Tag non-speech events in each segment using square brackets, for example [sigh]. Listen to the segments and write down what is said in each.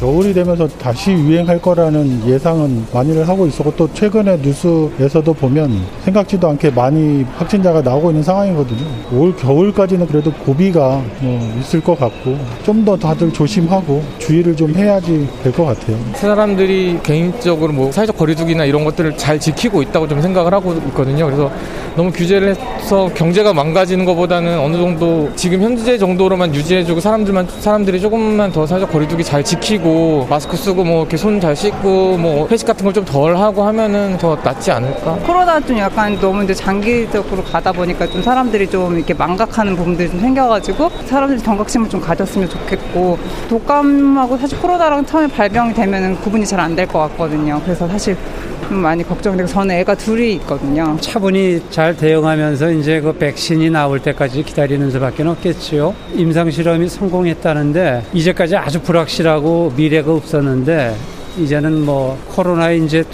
겨울이 되면서 다시 유행할 거라는 예상은 많이를 하고 있었고 또 최근에 뉴스에서도 보면 생각지도 않게 많이 확진자가 나오고 있는 상황이거든요. 올 겨울까지는 그래도 고비가 뭐 있을 것 같고 좀 더 다들 조심하고 주의를 좀 해야지 될 것 같아요. 사람들이 개인적으로 뭐 사회적 거리두기나 이런 것들을 잘 지키고 있다고 좀 생각을 하고 있거든요. 그래서 너무 규제를 해서 경제가 망가지는 것보다는 어느 정도 지금 현재 정도로만 유지해주고 사람들만 사람들이 조금만 더 사회적 거리두기 잘 지키고 마스크 쓰고 뭐 이렇게 손 잘 씻고 뭐 회식 같은 걸 좀 덜 하고 하면은 더 낫지 않을까? 코로나 좀 약간 너무 이제 장기적으로 가다 보니까 좀 사람들이 좀 이렇게 망각하는 부분들이 좀 생겨가지고 사람들이 경각심을 좀 가졌으면 좋겠고 독감하고 사실 코로나랑 처음에 발병이 되면은 구분이 잘 안 될 것 같거든요. 그래서 사실 좀 많이 걱정되고 저는 애가 둘이 있거든요. 차분히 잘 대응하면서 이제 그 백신이 나올 때까지 기다리는 수밖에 없겠지요. 임상 실험이 성공했다는데 이제까지 아주 불확실하고 미래가 없었는데 이제는 뭐 코로나 이제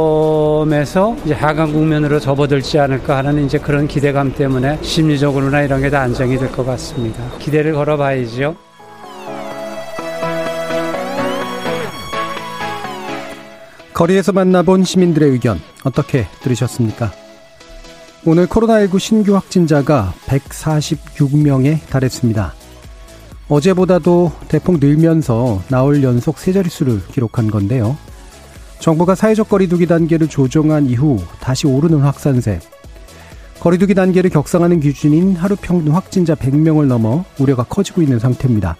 정점에서 이제 하강 국면으로 접어들지 않을까 하는 이제 그런 기대감 때문에 심리적으로나 이런 게 다 안정이 될 것 같습니다. 기대를 걸어봐야죠. 거리에서 만나본 시민들의 의견 어떻게 들으셨습니까? 오늘 코로나19 신규 확진자가 146명에 달했습니다. 어제보다도 대폭 늘면서 나흘 연속 세 자릿수를 기록한 건데요. 정부가 사회적 거리두기 단계를 조정한 이후 다시 오르는 확산세. 거리두기 단계를 격상하는 기준인 하루 평균 확진자 100명을 넘어 우려가 커지고 있는 상태입니다.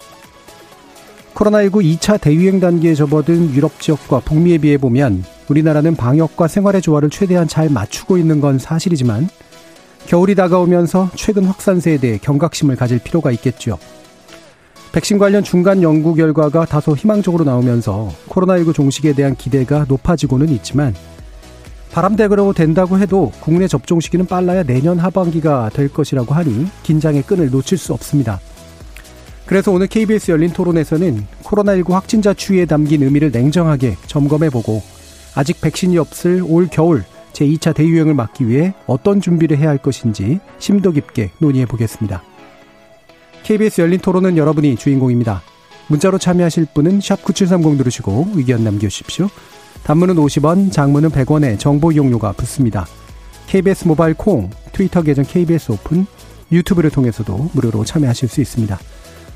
코로나19 2차 대유행 단계에 접어든 유럽 지역과 북미에 비해 보면 우리나라는 방역과 생활의 조화를 최대한 잘 맞추고 있는 건 사실이지만 겨울이 다가오면서 최근 확산세에 대해 경각심을 가질 필요가 있겠죠. 백신 관련 중간 연구 결과가 다소 희망적으로 나오면서 코로나19 종식에 대한 기대가 높아지고는 있지만 바람대로 된다고 해도 국내 접종 시기는 빨라야 내년 하반기가 될 것이라고 하니 긴장의 끈을 놓칠 수 없습니다. 그래서 오늘 KBS 열린 토론에서는 코로나19 확진자 추이에 담긴 의미를 냉정하게 점검해보고 아직 백신이 없을 올 겨울 제2차 대유행을 막기 위해 어떤 준비를 해야 할 것인지 심도 깊게 논의해 보겠습니다. KBS 열린 토론은 여러분이 주인공입니다. 문자로 참여하실 분은 9730 누르시고 의견 남겨주십시오. 단문은 50원, 장문은 100원에 정보 이용료가 붙습니다. KBS 모바일 콩, 트위터 계정 KBS 오픈, 유튜브를 통해서도 무료로 참여하실 수 있습니다.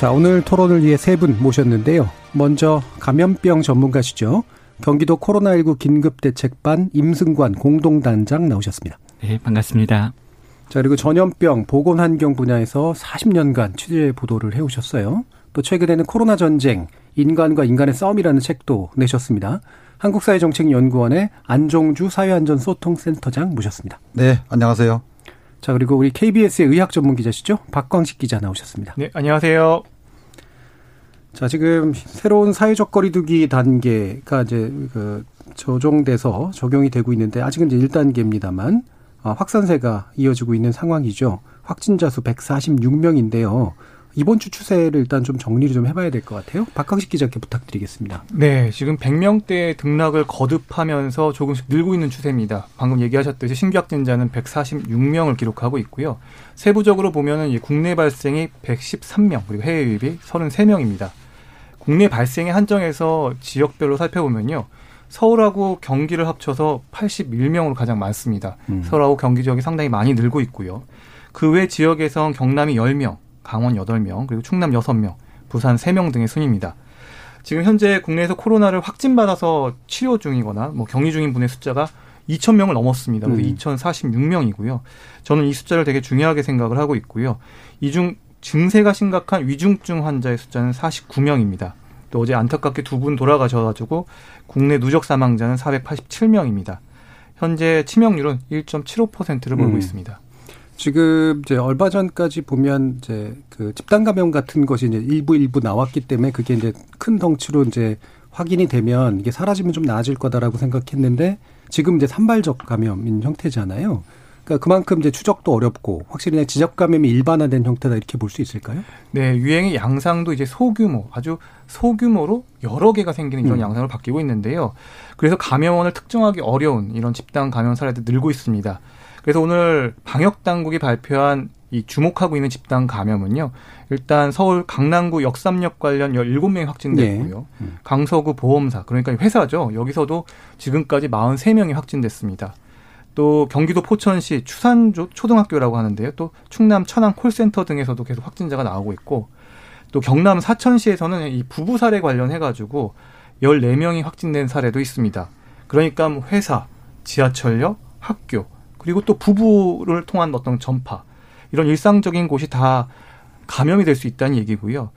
자, 오늘 토론을 위해 세 분 모셨는데요. 먼저 감염병 전문가시죠. 경기도 코로나19 긴급대책반 임승관 공동단장 나오셨습니다. 네, 반갑습니다. 자, 그리고 전염병 보건환경 분야에서 40년간 취재 보도를 해오셨어요. 또 최근에는 코로나 전쟁, 인간과 인간의 싸움이라는 책도 내셨습니다. 한국사회정책연구원의 안종주 사회안전소통센터장 모셨습니다. 네, 안녕하세요. 자, 그리고 우리 KBS의 의학 전문 기자시죠? 박광식 기자 나오셨습니다. 네, 안녕하세요. 자, 지금 새로운 사회적 거리두기 단계가 이제 그 조정돼서 적용이 되고 있는데 아직은 이제 1단계입니다만 아, 확산세가 이어지고 있는 상황이죠. 확진자 수 146명인데요. 이번 주 추세를 일단 좀 정리를 좀 해봐야 될 것 같아요. 박광식 기자께 부탁드리겠습니다. 네, 지금 100명대 등락을 거듭하면서 조금씩 늘고 있는 추세입니다. 방금 얘기하셨듯이 신규 확진자는 146명을 기록하고 있고요. 세부적으로 보면은 국내 발생이 113명, 그리고 해외 유입이 33명입니다. 국내 발생의 한정에서 지역별로 살펴보면요. 서울하고 경기를 합쳐서 81명으로 가장 많습니다. 음. 서울하고 경기 지역이 상당히 많이 늘고 있고요. 그 외 지역에선 경남이 10명, 강원 8명, 그리고 충남 6명, 부산 3명 등의 순입니다. 지금 현재 국내에서 코로나를 확진받아서 치료 중이거나 뭐 격리 중인 분의 숫자가 2천 명을 넘었습니다. 그래서 음. 2,046명이고요. 저는 이 숫자를 되게 중요하게 생각을 하고 있고요. 이 중 증세가 심각한 위중증 환자의 숫자는 49명입니다. 또 어제 안타깝게 두 분 돌아가셔가지고 국내 누적 사망자는 487명입니다. 현재 치명률은 1.75%를 보이고 음. 있습니다. 지금 이제 얼마 전까지 보면 이제 그 집단 감염 같은 것이 이제 일부 일부 나왔기 때문에 그게 이제 큰 덩치로 이제 확인이 되면 이게 사라지면 좀 나아질 거다라고 생각했는데 지금 이제 산발적 감염인 형태잖아요. 그러니까 그만큼 이제 추적도 어렵고 확실히 지적 감염이 일반화된 형태다 이렇게 볼 수 있을까요? 네, 유행의 양상도 이제 소규모, 아주 소규모로 여러 개가 생기는 이런 음. 양상으로 바뀌고 있는데요. 그래서 감염원을 특정하기 어려운 이런 집단 감염 사례도 늘고 있습니다. 그래서 오늘 방역 당국이 발표한 이 주목하고 있는 집단 감염은요. 일단 서울 강남구 역삼역 관련 17명이 확진됐고요. 네. 음. 강서구 보험사, 그러니까 회사죠. 여기서도 지금까지 43명이 확진됐습니다. 또 경기도 포천시 추산 초등학교라고 하는데요. 또 충남 천안 콜센터 등에서도 계속 확진자가 나오고 있고 또 경남 사천시에서는 이 부부 사례 관련해 가지고 14명이 확진된 사례도 있습니다. 그러니까 뭐 회사, 지하철역, 학교, 그리고 또 부부를 통한 어떤 전파 이런 일상적인 곳이 다 감염이 될 수 있다는 얘기고요.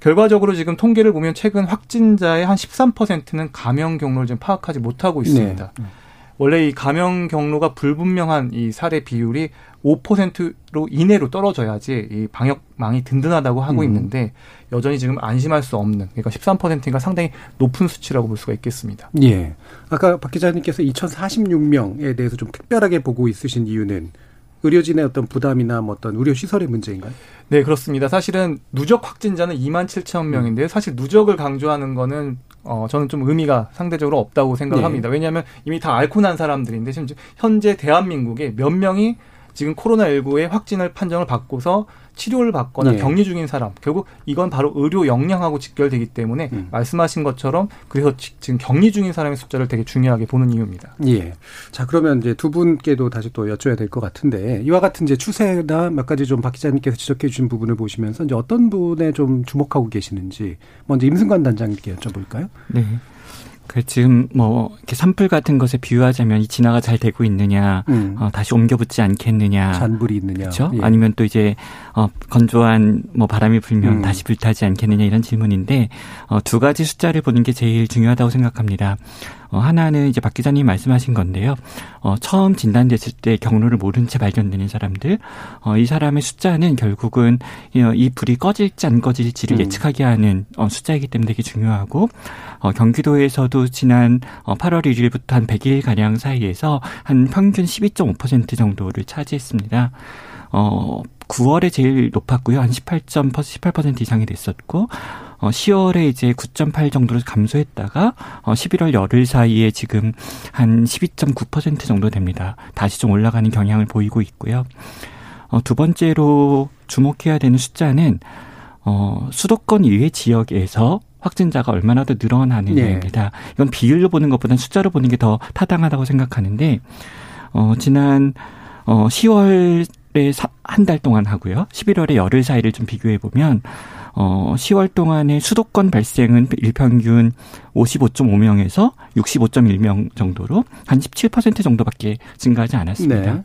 결과적으로 지금 통계를 보면 최근 확진자의 한 13%는 감염 경로를 지금 파악하지 못하고 있습니다. 네. 원래 이 감염 경로가 불분명한 이 사례 비율이 5%로 이내로 떨어져야지 이 방역망이 든든하다고 하고 음. 있는데 여전히 지금 안심할 수 없는 그러니까 13%가 상당히 높은 수치라고 볼 수가 있겠습니다. 예. 아까 박 기자님께서 2046명에 대해서 좀 특별하게 보고 있으신 이유는 의료진의 어떤 부담이나 뭐 어떤 의료 시설의 문제인가요? 네, 그렇습니다. 사실은 누적 확진자는 2만 7천 명인데요. 사실 누적을 강조하는 거는 어 저는 좀 의미가 상대적으로 없다고 생각을 네. 합니다. 왜냐하면 이미 다 앓고 난 사람들인데 지금 현재 대한민국에 몇 명이 지금 코로나19의 확진을 판정을 받고서 치료를 받거나 네. 격리 중인 사람 결국 이건 바로 의료 역량하고 직결되기 때문에 음. 말씀하신 것처럼 그래서 지- 지금 격리 중인 사람의 숫자를 되게 중요하게 보는 이유입니다. 예. 자, 그러면 이제 두 분께도 다시 또 여쭤야 될 것 같은데, 이와 같은 이제 추세나 몇 가지 좀 박 기자님께서 지적해 주신 부분을 보시면서 이제 어떤 부분에 좀 주목하고 계시는지, 먼저 임승관 단장님께 여쭤볼까요? 네. 그 지금 뭐 이렇게 산불 같은 것에 비유하자면 이 진화가 잘 되고 있느냐, 음. 어, 다시 옮겨붙지 않겠느냐, 잔불이 있느냐. 그렇죠? 예. 아니면 또 이제 어, 건조한 뭐 바람이 불면 음. 다시 불타지 않겠느냐 이런 질문인데 어, 두 가지 숫자를 보는 게 제일 중요하다고 생각합니다. 어, 하나는 이제 박 기자님 말씀하신 건데요. 어, 처음 진단됐을 때 경로를 모른 채 발견되는 사람들, 어, 이 사람의 숫자는 결국은 이, 어, 이 불이 꺼질지 안 꺼질지를 음. 예측하게 하는 어, 숫자이기 때문에 되게 중요하고 어, 경기도에서도 지난 어, 8월 1일부터 한 100일 가량 사이에서 한 평균 12.5% 정도를 차지했습니다. 어, 9월에 제일 높았고요. 한 18., 18% 이상이 됐었고, 어, 10월에 이제 9.8 정도로 감소했다가, 어, 11월 열흘 사이에 지금 한 12.9% 정도 됩니다. 다시 좀 올라가는 경향을 보이고 있고요. 어, 두 번째로 주목해야 되는 숫자는, 어, 수도권 이외 지역에서 확진자가 얼마나 더 늘어나느냐입니다. 이건 비율로 보는 것보다는 숫자로 보는 게 더 타당하다고 생각하는데, 어, 지난, 어, 10월에 한 달 동안 하고요. 11월에 열흘 사이를 좀 비교해 보면, 어, 10월 동안의 수도권 발생은 일평균 55.5명에서 65.1명 정도로 한 17% 정도밖에 증가하지 않았습니다. 네.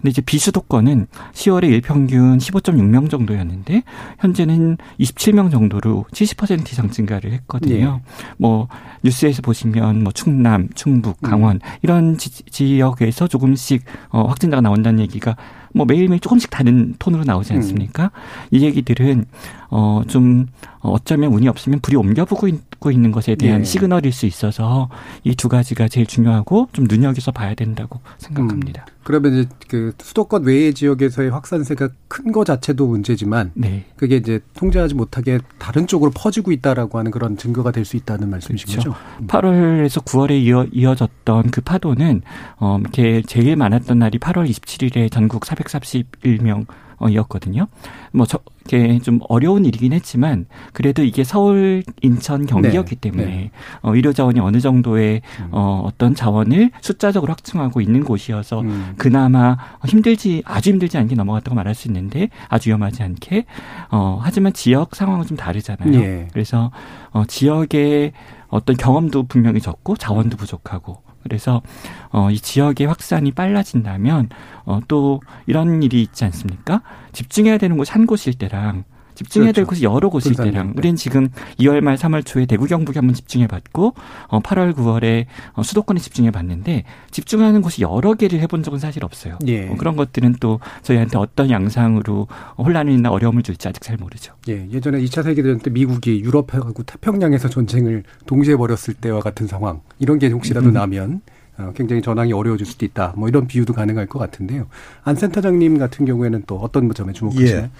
근데 이제 비수도권은 10월에 일평균 15.6명 정도였는데 현재는 27명 정도로 70% 이상 증가를 했거든요. 뭐 뉴스에서 보시면 뭐 충남, 충북, 강원 이런 지, 지역에서 조금씩 어, 확진자가 나온다는 얘기가 뭐 매일매일 조금씩 다른 톤으로 나오지 않습니까? 이 얘기들은 어, 좀 어쩌면 운이 없으면 불이 옮겨보고 있고 있는 것에 대한 예. 시그널일 수 있어서 이 두 가지가 제일 중요하고 좀 눈여겨서 봐야 된다고 생각합니다. 그러면 이제 그 수도권 외의 지역에서의 확산세가 큰 거 자체도 문제지만, 네. 그게 이제 통제하지 못하게 다른 쪽으로 퍼지고 있다라고 하는 그런 증거가 될 수 있다는 말씀이신 그렇죠. 거죠? 음. 8월에서 9월에 이어, 이어졌던 그 파도는 어 이렇게 제일 많았던 날이 8월 27일에 전국 441명 어, 이었거든요. 뭐, 저, 이게 좀 어려운 일이긴 했지만, 그래도 이게 서울, 인천, 경기였기 네, 때문에, 네. 어, 의료 자원이 어느 정도의, 음. 어, 어떤 자원을 숫자적으로 확충하고 있는 곳이어서, 음. 그나마 힘들지, 아주 힘들지 않게 넘어갔다고 말할 수 있는데, 아주 위험하지 않게, 어, 하지만 지역 상황은 좀 다르잖아요. 예. 그래서, 어, 지역의 어떤 경험도 분명히 적고, 자원도 부족하고, 그래서 어, 이 지역의 확산이 빨라진다면 어, 또 이런 일이 있지 않습니까? 집중해야 되는 곳이 한 곳일 때랑 집중해야 될 그렇죠. 곳이 여러 곳일 때랑 때. 우리는 지금 2월 말 3월 초에 대구 경북에 한번 집중해 봤고 어 8월 9월에 어 수도권에 집중해 봤는데 집중하는 곳이 여러 개를 해본 적은 사실 없어요. 예. 어 그런 것들은 또 저희한테 어떤 양상으로 혼란이나 어려움을 줄지 아직 잘 모르죠. 예, 예전에 2차 세계 대전 때 미국이 유럽하고 태평양에서 전쟁을 동시에 벌였을 때와 같은 상황 이런 게 혹시라도 음. 나면 어, 굉장히 전황이 어려워질 수도 있다. 뭐 이런 비유도 가능할 것 같은데요. 안 센터장님 같은 경우에는 또 어떤 점에 주목하시나요? 예.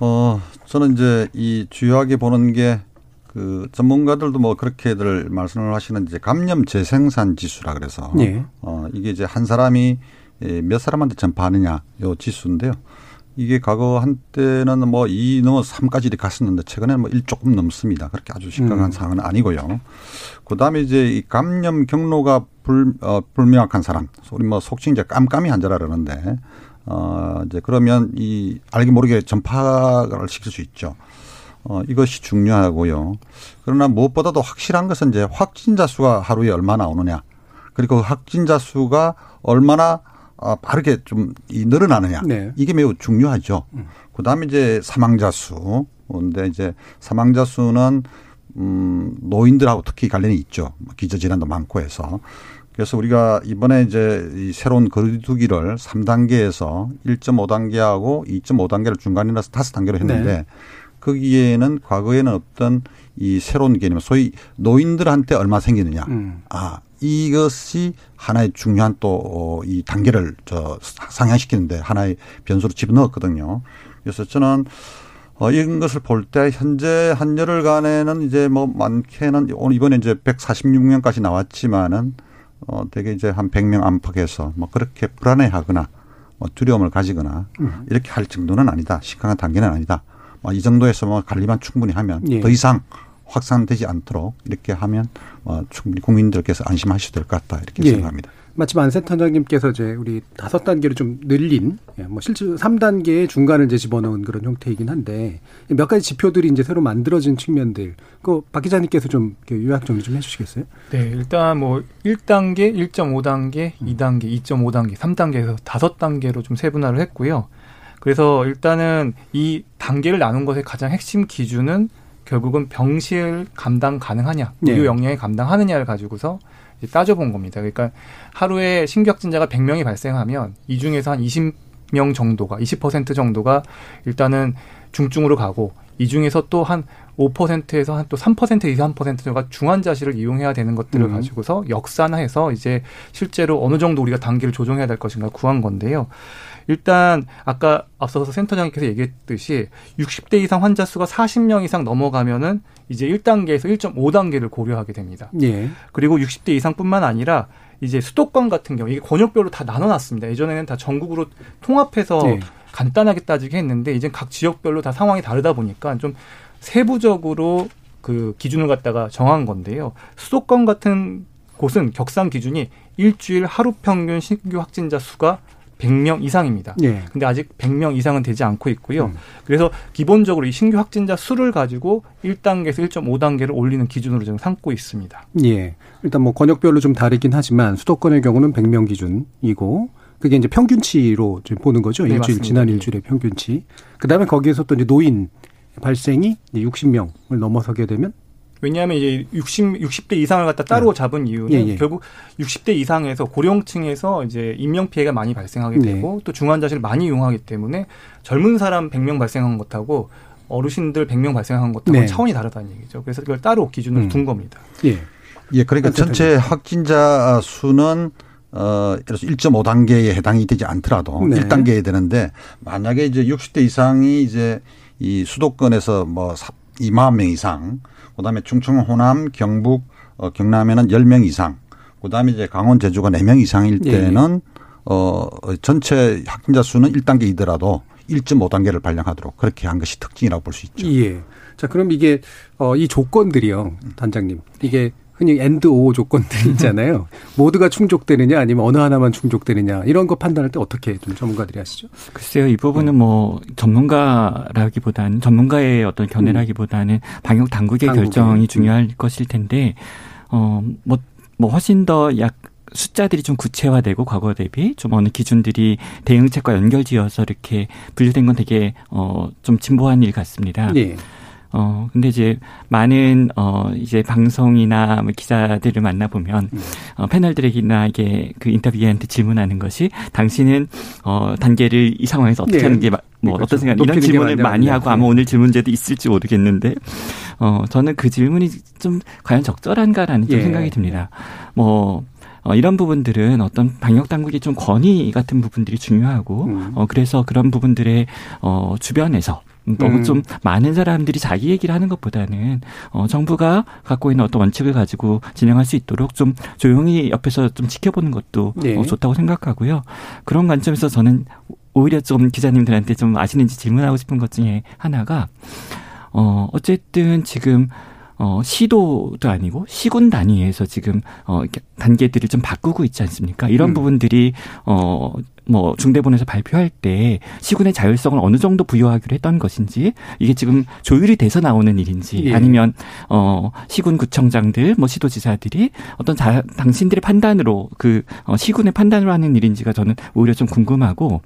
어, 저는 이제 이 주요하게 보는 게 그 전문가들도 뭐 그렇게들 말씀을 하시는 이제 감염 재생산 지수라 그래서 예. 어, 이게 이제 한 사람이 예, 몇 사람한테 전파하느냐 요 지수인데요. 이게 과거 한때는 뭐2 넘어 3까지 이렇게 갔었는데 최근에는 뭐1 조금 넘습니다. 그렇게 아주 심각한 음. 상황은 아니고요. 그 다음에 이제 이 감염 경로가 불, 어, 불명확한 사람, 우리 뭐 속칭 이제 깜깜이 환자라 그러는데, 어, 이제 그러면 이 알게 모르게 전파를 시킬 수 있죠. 어, 이것이 중요하고요. 그러나 무엇보다도 확실한 것은 이제 확진자 수가 하루에 얼마 나 오느냐. 그리고 그 확진자 수가 얼마나 어, 빠르게 좀이 늘어나느냐. 네. 이게 매우 중요하죠. 그 다음에 이제 사망자 수. 근데 이제 사망자 수는 음, 노인들하고 특히 관련이 있죠. 뭐 기저질환도 많고 해서. 그래서 우리가 이번에 이제 이 새로운 거리두기를 3단계에서 1.5단계하고 2.5단계를 중간에 넣어서 5단계로 했는데 네. 거기에는 과거에는 없던 이 새로운 개념, 소위 노인들한테 얼마 생기느냐. 음. 아, 이것이 하나의 중요한 또 이 단계를 저 상향시키는데 하나의 변수로 집어넣었거든요. 그래서 저는 어, 이런 것을 볼 때 현재 한 열흘간에는 이제 뭐 많게는 오늘 이번에 이제 146명까지 나왔지만은 어, 되게 이제 한 100명 안팎에서 뭐 그렇게 불안해하거나 뭐 두려움을 가지거나 음. 이렇게 할 정도는 아니다. 심각한 단계는 아니다. 뭐 이 정도에서 뭐 관리만 충분히 하면 예. 더 이상 확산되지 않도록 이렇게 하면 어, 충분히 국민들께서 안심하셔도 될 것 같다 이렇게 예. 생각합니다. 마침 안 센터장님께서 이제 우리 다섯 단계를 좀 늘린, 예, 뭐 실제 3단계의 중간을 이제 집어넣은 그런 형태이긴 한데 몇 가지 지표들이 이제 새로 만들어진 측면들, 그박 기자님께서 좀 요약 정리 좀 해주시겠어요? 네, 일단 뭐 1단계, 1.5단계, 2단계, 2.5단계, 3단계에서 다섯 단계로 좀 세분화를 했고요. 그래서 일단은 이 단계를 나눈 것의 가장 핵심 기준은 결국은 병실 감당 가능하냐, 네. 의료 역량에 감당하느냐를 가지고서 따져본 겁니다. 그러니까 하루에 신규 확진자가 100명이 발생하면 이 중에서 한 20명 정도가 20% 정도가 일단은 중증으로 가고 이 중에서 또 한 5%에서 한 또 3% 이상 3%가 중환자실을 이용해야 되는 것들을 음. 가지고서 역산해서 이제 실제로 어느 정도 우리가 단계를 조정해야 될 것인가 구한 건데요. 일단 아까 앞서서 센터장님께서 얘기했듯이 60대 이상 환자 수가 40명 이상 넘어가면은 이제 1단계에서 1.5단계를 고려하게 됩니다. 예. 그리고 60대 이상뿐만 아니라 이제 수도권 같은 경우 이게 권역별로 다 나눠놨습니다. 예전에는 다 전국으로 통합해서 예. 간단하게 따지게 했는데 이제 각 지역별로 다 상황이 다르다 보니까 좀 세부적으로 그 기준을 갖다가 정한 건데요. 수도권 같은 곳은 격상 기준이 일주일 하루 평균 신규 확진자 수가 100명 이상입니다. 예. 근데 아직 100명 이상은 되지 않고 있고요. 음. 그래서 기본적으로 이 신규 확진자 수를 가지고 1단계에서 1.5단계를 올리는 기준으로 지금 삼고 있습니다. 예. 일단 뭐 권역별로 좀 다르긴 하지만 수도권의 경우는 100명 기준이고 그게 이제 평균치로 지금 보는 거죠. 네, 일주일 맞습니다. 지난 예. 일주일의 평균치. 그다음에 거기에서 또 이제 노인 발생이 이제 60명을 넘어서게 되면 왜냐하면 이제 60, 60대 이상을 갖다 따로 잡은 이유는 예, 예. 결국 60대 이상에서 고령층에서 이제 인명 피해가 많이 발생하게 네. 되고 또 중환자실 많이 이용하기 때문에 젊은 사람 100명 발생한 것하고 어르신들 100명 발생한 것하고 네. 차원이 다르다는 얘기죠. 그래서 그걸 따로 기준을 음. 둔 겁니다. 예. 예, 그러니까. 전체 확진자 수는 어, 예를 들어서 1.5단계에 해당이 되지 않더라도 네. 1단계에 되는데 만약에 이제 60대 이상이 이제 이 수도권에서 뭐 2만 명 이상, 그 다음에 충청, 호남, 경북, 어, 경남에는 10명 이상, 그 다음에 이제 강원, 제주가 4명 이상일 예, 때는 어, 전체 확진자 수는 1단계이더라도 1.5단계를 발령하도록 그렇게 한 것이 특징이라고 볼 수 있죠. 예. 자, 그럼 이게 어, 이 조건들이요, 단장님. 이게 흔히 and or 조건들 [laughs] 있잖아요. 모두가 충족되느냐 아니면 어느 하나만 충족되느냐 이런 거 판단할 때 어떻게 좀 전문가들이 하시죠? 글쎄요, 이 부분은 음. 뭐 전문가라기보다는 전문가의 어떤 견해라기보다는 방역 당국의. 결정이 음. 중요할 것일 텐데 어뭐뭐 훨씬 더약 숫자들이 좀 구체화되고 과거 대비 좀 어느 기준들이 대응책과 연결지어서 이렇게 분류된 건 되게 어좀 진보한 일 같습니다. 예. 어, 근데 이제 많은, 어, 이제 방송이나 뭐 기자들을 만나보면, 음. 어, 패널들에게나 그 인터뷰한테 질문하는 것이, 당신은, 어, 단계를 이 상황에서 어떻게 네. 하는 게, 뭐, 그렇죠. 어떤 생각, 이런 질문을 많이 하고 아마 오늘 질문제도 있을지 모르겠는데, 어, 저는 그 질문이 좀 과연 적절한가라는 좀 예. 생각이 듭니다. 뭐, 어, 이런 부분들은 어떤 방역 당국의 좀 권위 같은 부분들이 중요하고, 음. 어, 그래서 그런 부분들의, 어, 주변에서 너무 음. 좀 많은 사람들이 자기 얘기를 하는 것보다는 어, 정부가 갖고 있는 어떤 원칙을 가지고 진행할 수 있도록 좀 조용히 옆에서 좀 지켜보는 것도 네. 어, 좋다고 생각하고요. 그런 관점에서 저는 오히려 좀 기자님들한테 좀 아시는지 질문하고 싶은 것 중에 하나가 어, 어쨌든 지금 어, 시도도 아니고 시군 단위에서 지금 어, 단계들을 좀 바꾸고 있지 않습니까? 이런 음. 부분들이 어, 뭐 중대본에서 발표할 때 시군의 자율성을 어느 정도 부여하기로 했던 것인지 이게 지금 조율이 돼서 나오는 일인지 예. 아니면 어 시군 구청장들 뭐 시도지사들이 어떤 자, 당신들의 판단으로 그 어, 시군의 판단으로 하는 일인지가 저는 오히려 좀 궁금하고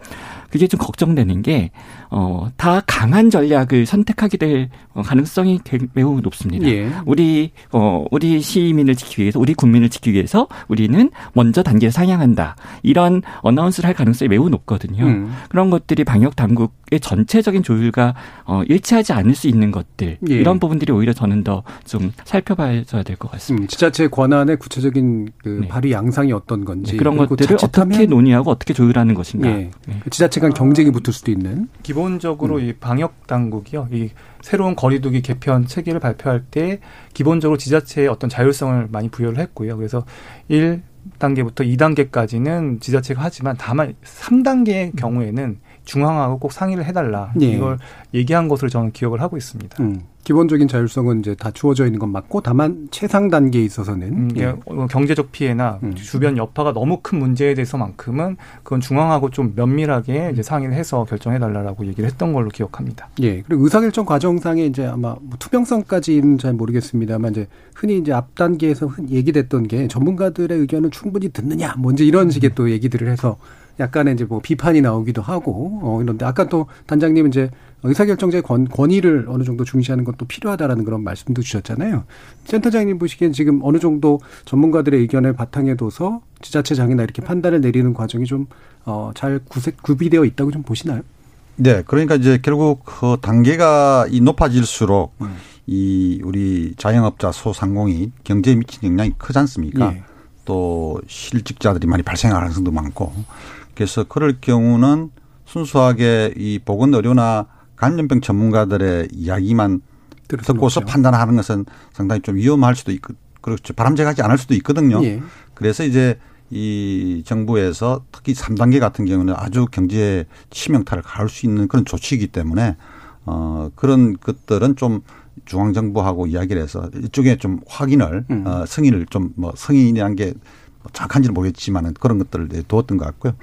그게 좀 걱정되는 게, 어, 다 강한 전략을 선택하게 될 가능성이 매우 높습니다. 예. 우리, 어, 우리 시민을 지키기 위해서, 우리 국민을 지키기 위해서 우리는 먼저 단계를 상향한다. 이런 어나운스를 할 가능성이 매우 높거든요. 음. 그런 것들이 방역 당국의 전체적인 조율과 어, 일치하지 않을 수 있는 것들. 예. 이런 부분들이 오히려 저는 더 좀 살펴봐야 될 것 같습니다. 음, 지자체 권한의 구체적인 그 네. 발휘 양상이 어떤 건지. 네, 그런 것들을 어떻게 논의하고 어떻게 조율하는 것인가. 예. 네. 지자체 간 경쟁이 붙을 수도 있는. 기본적으로 음. 이 방역 당국이요. 이 새로운 거리두기 개편 체계를 발표할 때 기본적으로 지자체의 어떤 자율성을 많이 부여를 했고요. 그래서 1 단계부터 2단계까지는 지자체가 하지만 다만 3단계의 경우에는 중앙하고 꼭 상의를 해달라. 네. 이걸 얘기한 것으로 저는 기억을 하고 있습니다. 음. 기본적인 자율성은 이제 다 주어져 있는 건 맞고 다만 최상 단계에 있어서는 음, 예. 어, 경제적 피해나 음. 주변 여파가 너무 큰 문제에 대해서만큼은 그건 중앙하고 좀 면밀하게 이제 상의를 해서 결정해 달라라고 얘기를 했던 걸로 기억합니다. 예. 그리고 의사결정 과정상에 이제 아마 뭐 투명성까지는 잘 모르겠습니다만 이제 흔히 이제 앞 단계에서 얘기됐던 게 전문가들의 의견을 충분히 듣느냐, 뭔지 이런 식의 또 얘기들을 해서 약간의 이제 뭐 비판이 나오기도 하고 어 이런데 아까 또 단장님 이제 의사결정자의 권, 권위를 어느 정도 중시하는 것도 필요하다라는 그런 말씀도 주셨잖아요. 센터장님 보시기엔 지금 어느 정도 전문가들의 의견을 바탕에 둬서 지자체장이나 이렇게 판단을 내리는 과정이 좀, 어, 잘 구색, 구비되어 있다고 좀 보시나요? 네. 그러니까 이제 결국 그 단계가 이 높아질수록 음. 이 우리 자영업자 소상공인 경제에 미치는 영향이 크지 않습니까? 예. 또 실직자들이 많이 발생할 가능성도 많고 그래서 그럴 경우는 순수하게 이 보건의료나 감염병 전문가들의 이야기만 듣고서 판단하는 것은 상당히 좀 위험할 수도 있고 그렇죠. 바람직하지 않을 수도 있거든요. 예. 그래서 이제 이 정부에서 특히 3단계 같은 경우는 아주 경제 치명타를 가할 수 있는 그런 조치이기 때문에 어 그런 것들은 좀 중앙 정부하고 이야기를 해서 이쪽에 좀 확인을 음. 어 승인을 좀 뭐 승인이란 게 정확한지는 모르겠지만은 그런 것들을 두었던 것 같고요.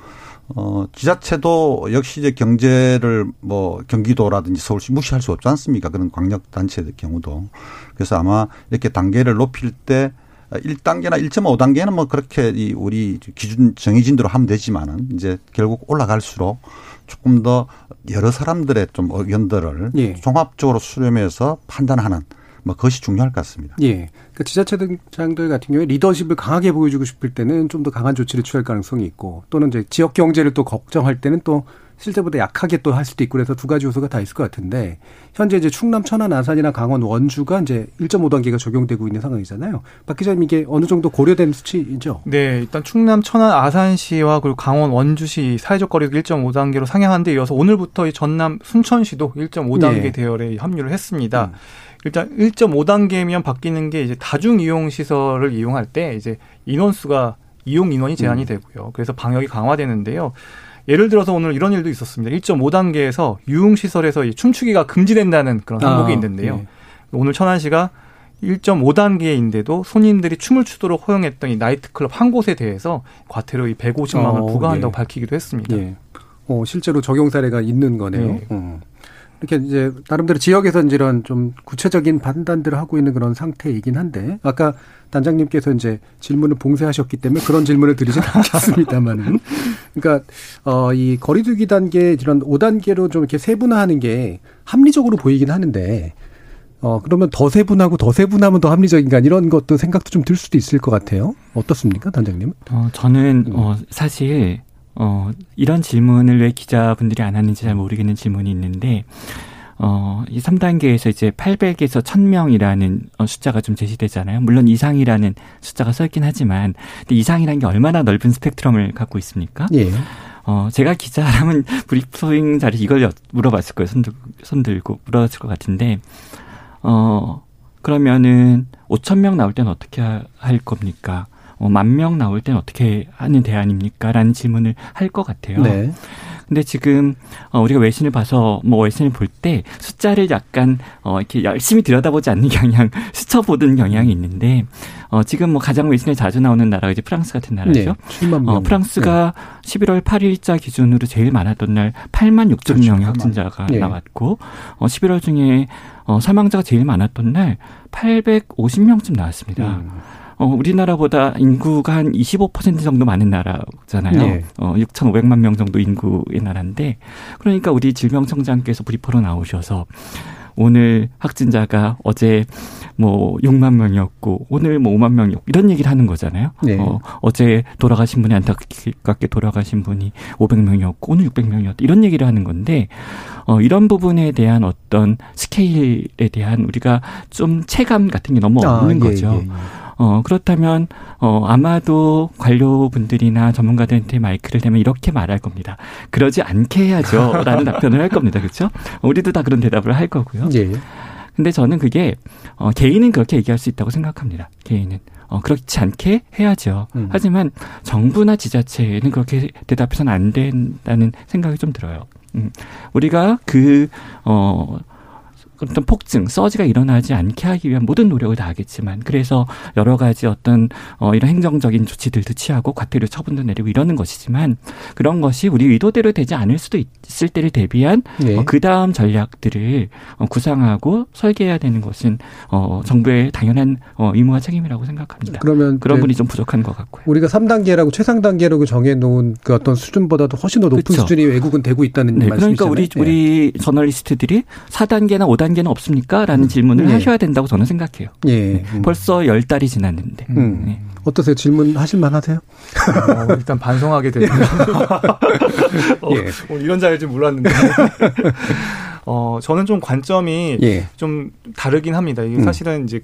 어, 지자체도 역시 이제 경제를 뭐 경기도라든지 서울시 무시할 수 없지 않습니까? 그런 광역단체의 경우도. 그래서 아마 이렇게 단계를 높일 때 1단계나 1.5단계는 뭐 그렇게 이 우리 기준 정해진 대로 하면 되지만은 이제 결국 올라갈수록 조금 더 여러 사람들의 좀 의견들을 예. 종합적으로 수렴해서 판단하는 뭐 그것이 중요할 것 같습니다. 예. 그 지자체장들 같은 경우에 리더십을 강하게 보여주고 싶을 때는 좀 더 강한 조치를 취할 가능성이 있고 또는 이제 지역 경제를 또 걱정할 때는 또 실제보다 약하게 또 할 수도 있고 그래서 두 가지 요소가 다 있을 것 같은데 현재 이제 충남 천안 아산이나 강원 원주가 이제 1.5단계가 적용되고 있는 상황이잖아요. 박 기자님 이게 어느 정도 고려된 수치이죠? 네, 일단 충남 천안 아산시와 그리고 강원 원주시 사회적 거리도 1.5단계로 상향한 데 이어서 오늘부터 이 전남 순천시도 1.5단계 네. 대열에 합류를 했습니다. 음. 일단 1.5단계면 바뀌는 게 이제 다중 이용 시설을 이용할 때 이제 인원수가 이용 인원이 제한이 음. 되고요. 그래서 방역이 강화되는데요. 예를 들어서 오늘 이런 일도 있었습니다. 1.5단계에서 유흥시설에서 춤추기가 금지된다는 그런 항목이 아, 있는데요. 네. 오늘 천안시가 1.5단계인데도 손님들이 춤을 추도록 허용했던 이 나이트클럽 한 곳에 대해서 과태료 이 150만 원을 어, 부과한다고 네. 밝히기도 했습니다. 네. 어, 실제로 적용 사례가 있는 거네요. 네. 어. 이렇게 이제 나름대로 지역에서 이런 좀 구체적인 판단들을 하고 있는 그런 상태이긴 한데 아까 단장님께서 이제 질문을 봉쇄하셨기 때문에 그런 질문을 드리진 [laughs] 않겠습니다만은 그러니까 어이 거리두기 단계 이런 5단계로 좀 이렇게 세분화하는 게 합리적으로 보이긴 하는데 어 그러면 더 세분하고 더 세분하면 더 합리적인가 이런 것도 생각도 좀 들 수도 있을 것 같아요. 어떻습니까, 단장님? 어 저는 어 사실 어, 이런 질문을 왜 기자분들이 안 하는지 잘 모르겠는 질문이 있는데, 어, 이 3단계에서 이제 800에서 1000명이라는 어, 숫자가 좀 제시되잖아요. 물론 이상이라는 숫자가 써있긴 하지만, 근데 이상이라는 게 얼마나 넓은 스펙트럼을 갖고 있습니까? 예. 어, 제가 기자라면 [laughs] 브리핑 자리 이걸 물어봤을 거예요. 손, 들고, 손 들고 물어봤을 것 같은데, 어, 그러면은 5천명 나올 때는 어떻게 할 겁니까? 어, 만명 나올 때는 어떻게 하는 대안입니까? 라는 질문을 할 것 같아요. 네. 근데 지금 어 우리가 외신을 봐서 뭐 외신을 볼 때 숫자를 약간 어 이렇게 열심히 들여다보지 않는 경향, [laughs] 스쳐보는 경향이 있는데 어 지금 뭐 가장 외신에 자주 나오는 나라가 이제 프랑스 같은 나라죠. 네, 7만 명. 어 프랑스가 네. 11월 8일자 기준으로 제일 많았던 날 8만 6천 그렇죠. 명의 확진자가 네. 나왔고 어 11월 중에 어 사망자가 제일 많았던 날 850명쯤 나왔습니다. 음. 어, 우리나라보다 인구가 한 25% 정도 많은 나라잖아요. 네. 어, 6,500만 명 정도 인구의 나라인데 그러니까 우리 질병청장께서 브리퍼로 나오셔서 오늘 확진자가 어제 뭐 6만 명이었고 오늘 뭐 5만 명이었고 이런 얘기를 하는 거잖아요. 네. 어, 어제 돌아가신 분이 안타깝게 돌아가신 분이 500명이었고 오늘 600명이었다 이런 얘기를 하는 건데 어, 이런 부분에 대한 어떤 스케일에 대한 우리가 좀 체감 같은 게 너무 아, 없는 아, 거죠. 예, 예, 예. 어, 그렇다면, 어, 아마도 관료분들이나 전문가들한테 마이크를 대면 이렇게 말할 겁니다. 그러지 않게 해야죠. [laughs] 라는 답변을 할 겁니다. 그렇죠? 우리도 다 그런 대답을 할 거고요. 예. 근데 저는 그게, 어, 개인은 그렇게 얘기할 수 있다고 생각합니다. 개인은. 어, 그렇지 않게 해야죠. 음. 하지만 정부나 지자체는 그렇게 대답해서는 안 된다는 생각이 좀 들어요. 음. 우리가 그, 어, 어떤 폭증, 서지가 일어나지 않게 하기 위한 모든 노력을 다하겠지만 그래서 여러 가지 어떤 어 이런 행정적인 조치들도 취하고 과태료 처분도 내리고 이러는 것이지만 그런 것이 우리 의도대로 되지 않을 수도 있을 때를 대비한 네. 어, 그 다음 전략들을 어, 구상하고 설계해야 되는 것은 어 정부의 당연한 어 의무와 책임이라고 생각합니다. 그러면 그런 분이 좀 부족한 것 같고요. 우리가 3단계라고 최상 단계라고 정해 놓은 그 어떤 수준보다도 훨씬 더 높은 그렇죠. 수준이 외국은 되고 있다는 네, 말씀이시잖아요. 그러니까 우리 우리 저널리스트들이 4단계나 5단계 단계는 없습니까? 라는 음. 질문을 네. 하셔야 된다고 저는 생각해요. 예. 네. 음. 벌써 열 달이 지났는데. 음. 네. 어떠세요? 질문 하실 만 하세요? 어, 일단 반성하게 되네요. [laughs] 어, 예. 어, 이런 자리일 줄 몰랐는데. [laughs] 어, 저는 좀 관점이 예. 좀 다르긴 합니다. 이게 음. 사실은 이제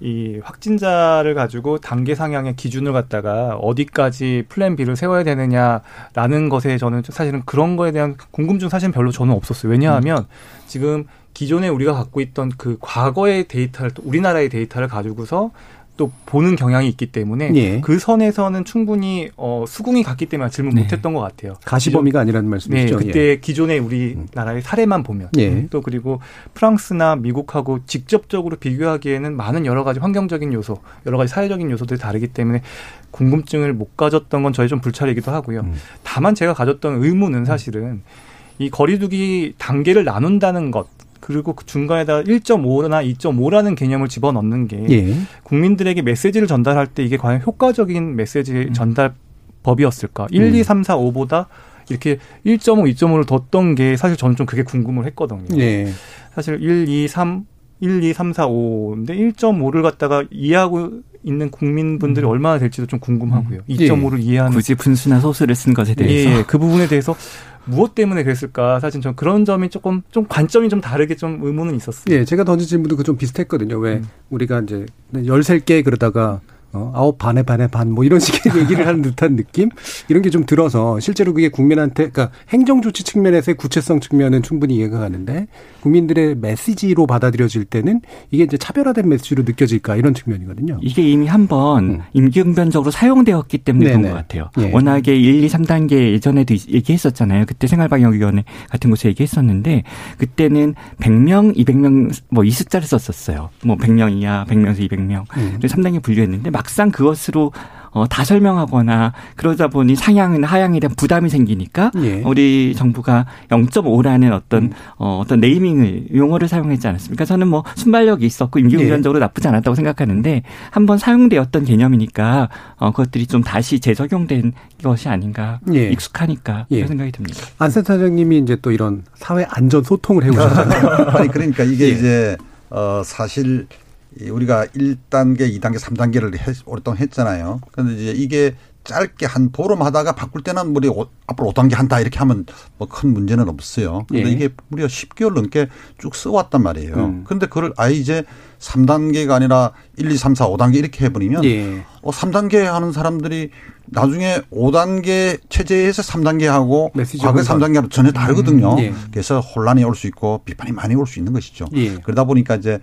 이 확진자를 가지고 단계 상향의 기준을 갖다가 어디까지 플랜 B를 세워야 되느냐라는 것에 저는 사실은 그런 거에 대한 궁금증 사실은 별로 저는 없었어요. 왜냐하면 음. 지금 기존에 우리가 갖고 있던 그 과거의 데이터를 또 우리나라의 데이터를 가지고서 또 보는 경향이 있기 때문에 예. 그 선에서는 충분히 어, 수긍이 갔기 때문에 질문 네. 못했던 것 같아요. 가시범위가 아니라는 말씀이시죠? 네, 그때 예. 기존의 우리 나라의 사례만 보면 예. 또 그리고 프랑스나 미국하고 직접적으로 비교하기에는 많은 여러 가지 환경적인 요소, 여러 가지 사회적인 요소들이 다르기 때문에 궁금증을 못 가졌던 건 저희 좀 불찰이기도 하고요. 음. 다만 제가 가졌던 의무는 사실은 이 거리두기 단계를 나눈다는 것 그리고 그 중간에다 1.5나 2.5라는 개념을 집어넣는 게 예. 국민들에게 메시지를 전달할 때 이게 과연 효과적인 메시지 음. 전달 법이었을까? 1, 2, 3, 4, 5보다 이렇게 1.5, 2.5를 뒀던 게 사실 저는 좀 그게 궁금을 했거든요. 예. 사실 1, 2, 3, 1, 2, 3, 4, 5인데 1.5를 갖다가 이해하고 있는 국민분들이 음. 얼마나 될지도 좀 궁금하고요. 음. 2.5를 예. 이해하는 굳이 분수나 소수를 쓴 것에 대해서 예, 그 부분에 대해서 무엇 때문에 그랬을까? 사실 좀 그런 점이 조금 좀 관점이 좀 다르게 좀 의문은 있었어요. 예, 제가 던진 질문도 그 좀 비슷했거든요. 왜 음. 우리가 이제 열세 개 그러다가 어, 아홉 반에 반에 반 뭐 이런 식의 [laughs] 얘기를 하는 듯한 느낌 이런 게 좀 들어서 실제로 그게 국민한테 그러니까 행정 조치 측면에서의 구체성 측면은 충분히 이해가 가는데 국민들의 메시지로 받아들여질 때는 이게 이제 차별화된 메시지로 느껴질까 이런 측면이거든요. 이게 이미 한번 음. 임기응변적으로 사용되었기 때문에 네네. 그런 것 같아요. 예. 워낙에 1, 2, 3단계 예전에도 얘기했었잖아요. 그때 생활방역위원회 같은 곳에 얘기했었는데 그때는 100명, 200명 뭐 이 숫자를 썼었어요. 뭐 100명 이하, 100명에서 200명. 음. 3단계 분류했는데 막상 그것으로 어, 다 설명하거나 그러다 보니 상향이나 하향에 대한 부담이 생기니까 예. 우리 정부가 0.5라는 어떤 음. 어, 어떤 네이밍을 용어를 사용했지 않았습니까? 저는 뭐 순발력이 있었고 임기응변적으로 나쁘지 않았다고 생각하는데 한번 사용되었던 개념이니까 어, 그것들이 좀 다시 재적용된 것이 아닌가 예. 익숙하니까 예. 그런 생각이 듭니다. 안 센터장님이 이제 또 이런 사회 안전 소통을 해오셨잖아요. [laughs] 아니 그러니까 이게 예. 이제 어 사실 이 우리가 1단계, 2단계, 3단계를 했, 오랫동안 했잖아요. 그런데 이제 이게 짧게 한 보름 하다가 바꿀 때는 우리 오- 앞으로 5단계 한다 이렇게 하면 뭐 큰 문제는 없어요. 근데 예. 이게 무려 10개월 넘게 쭉 써왔단 말이에요. 음. 근데 그걸 아예 이제 3단계가 아니라 1, 2, 3, 4, 5단계 이렇게 해버리면 예. 어, 3단계 하는 사람들이 나중에 5단계 체제에서 3단계 하고 메시지 과거 혼선. 3단계하고 전혀 다르거든요. 음, 예. 그래서 혼란이 올 수 있고 비판이 많이 올 수 있는 것이죠. 예. 그러다 보니까 이제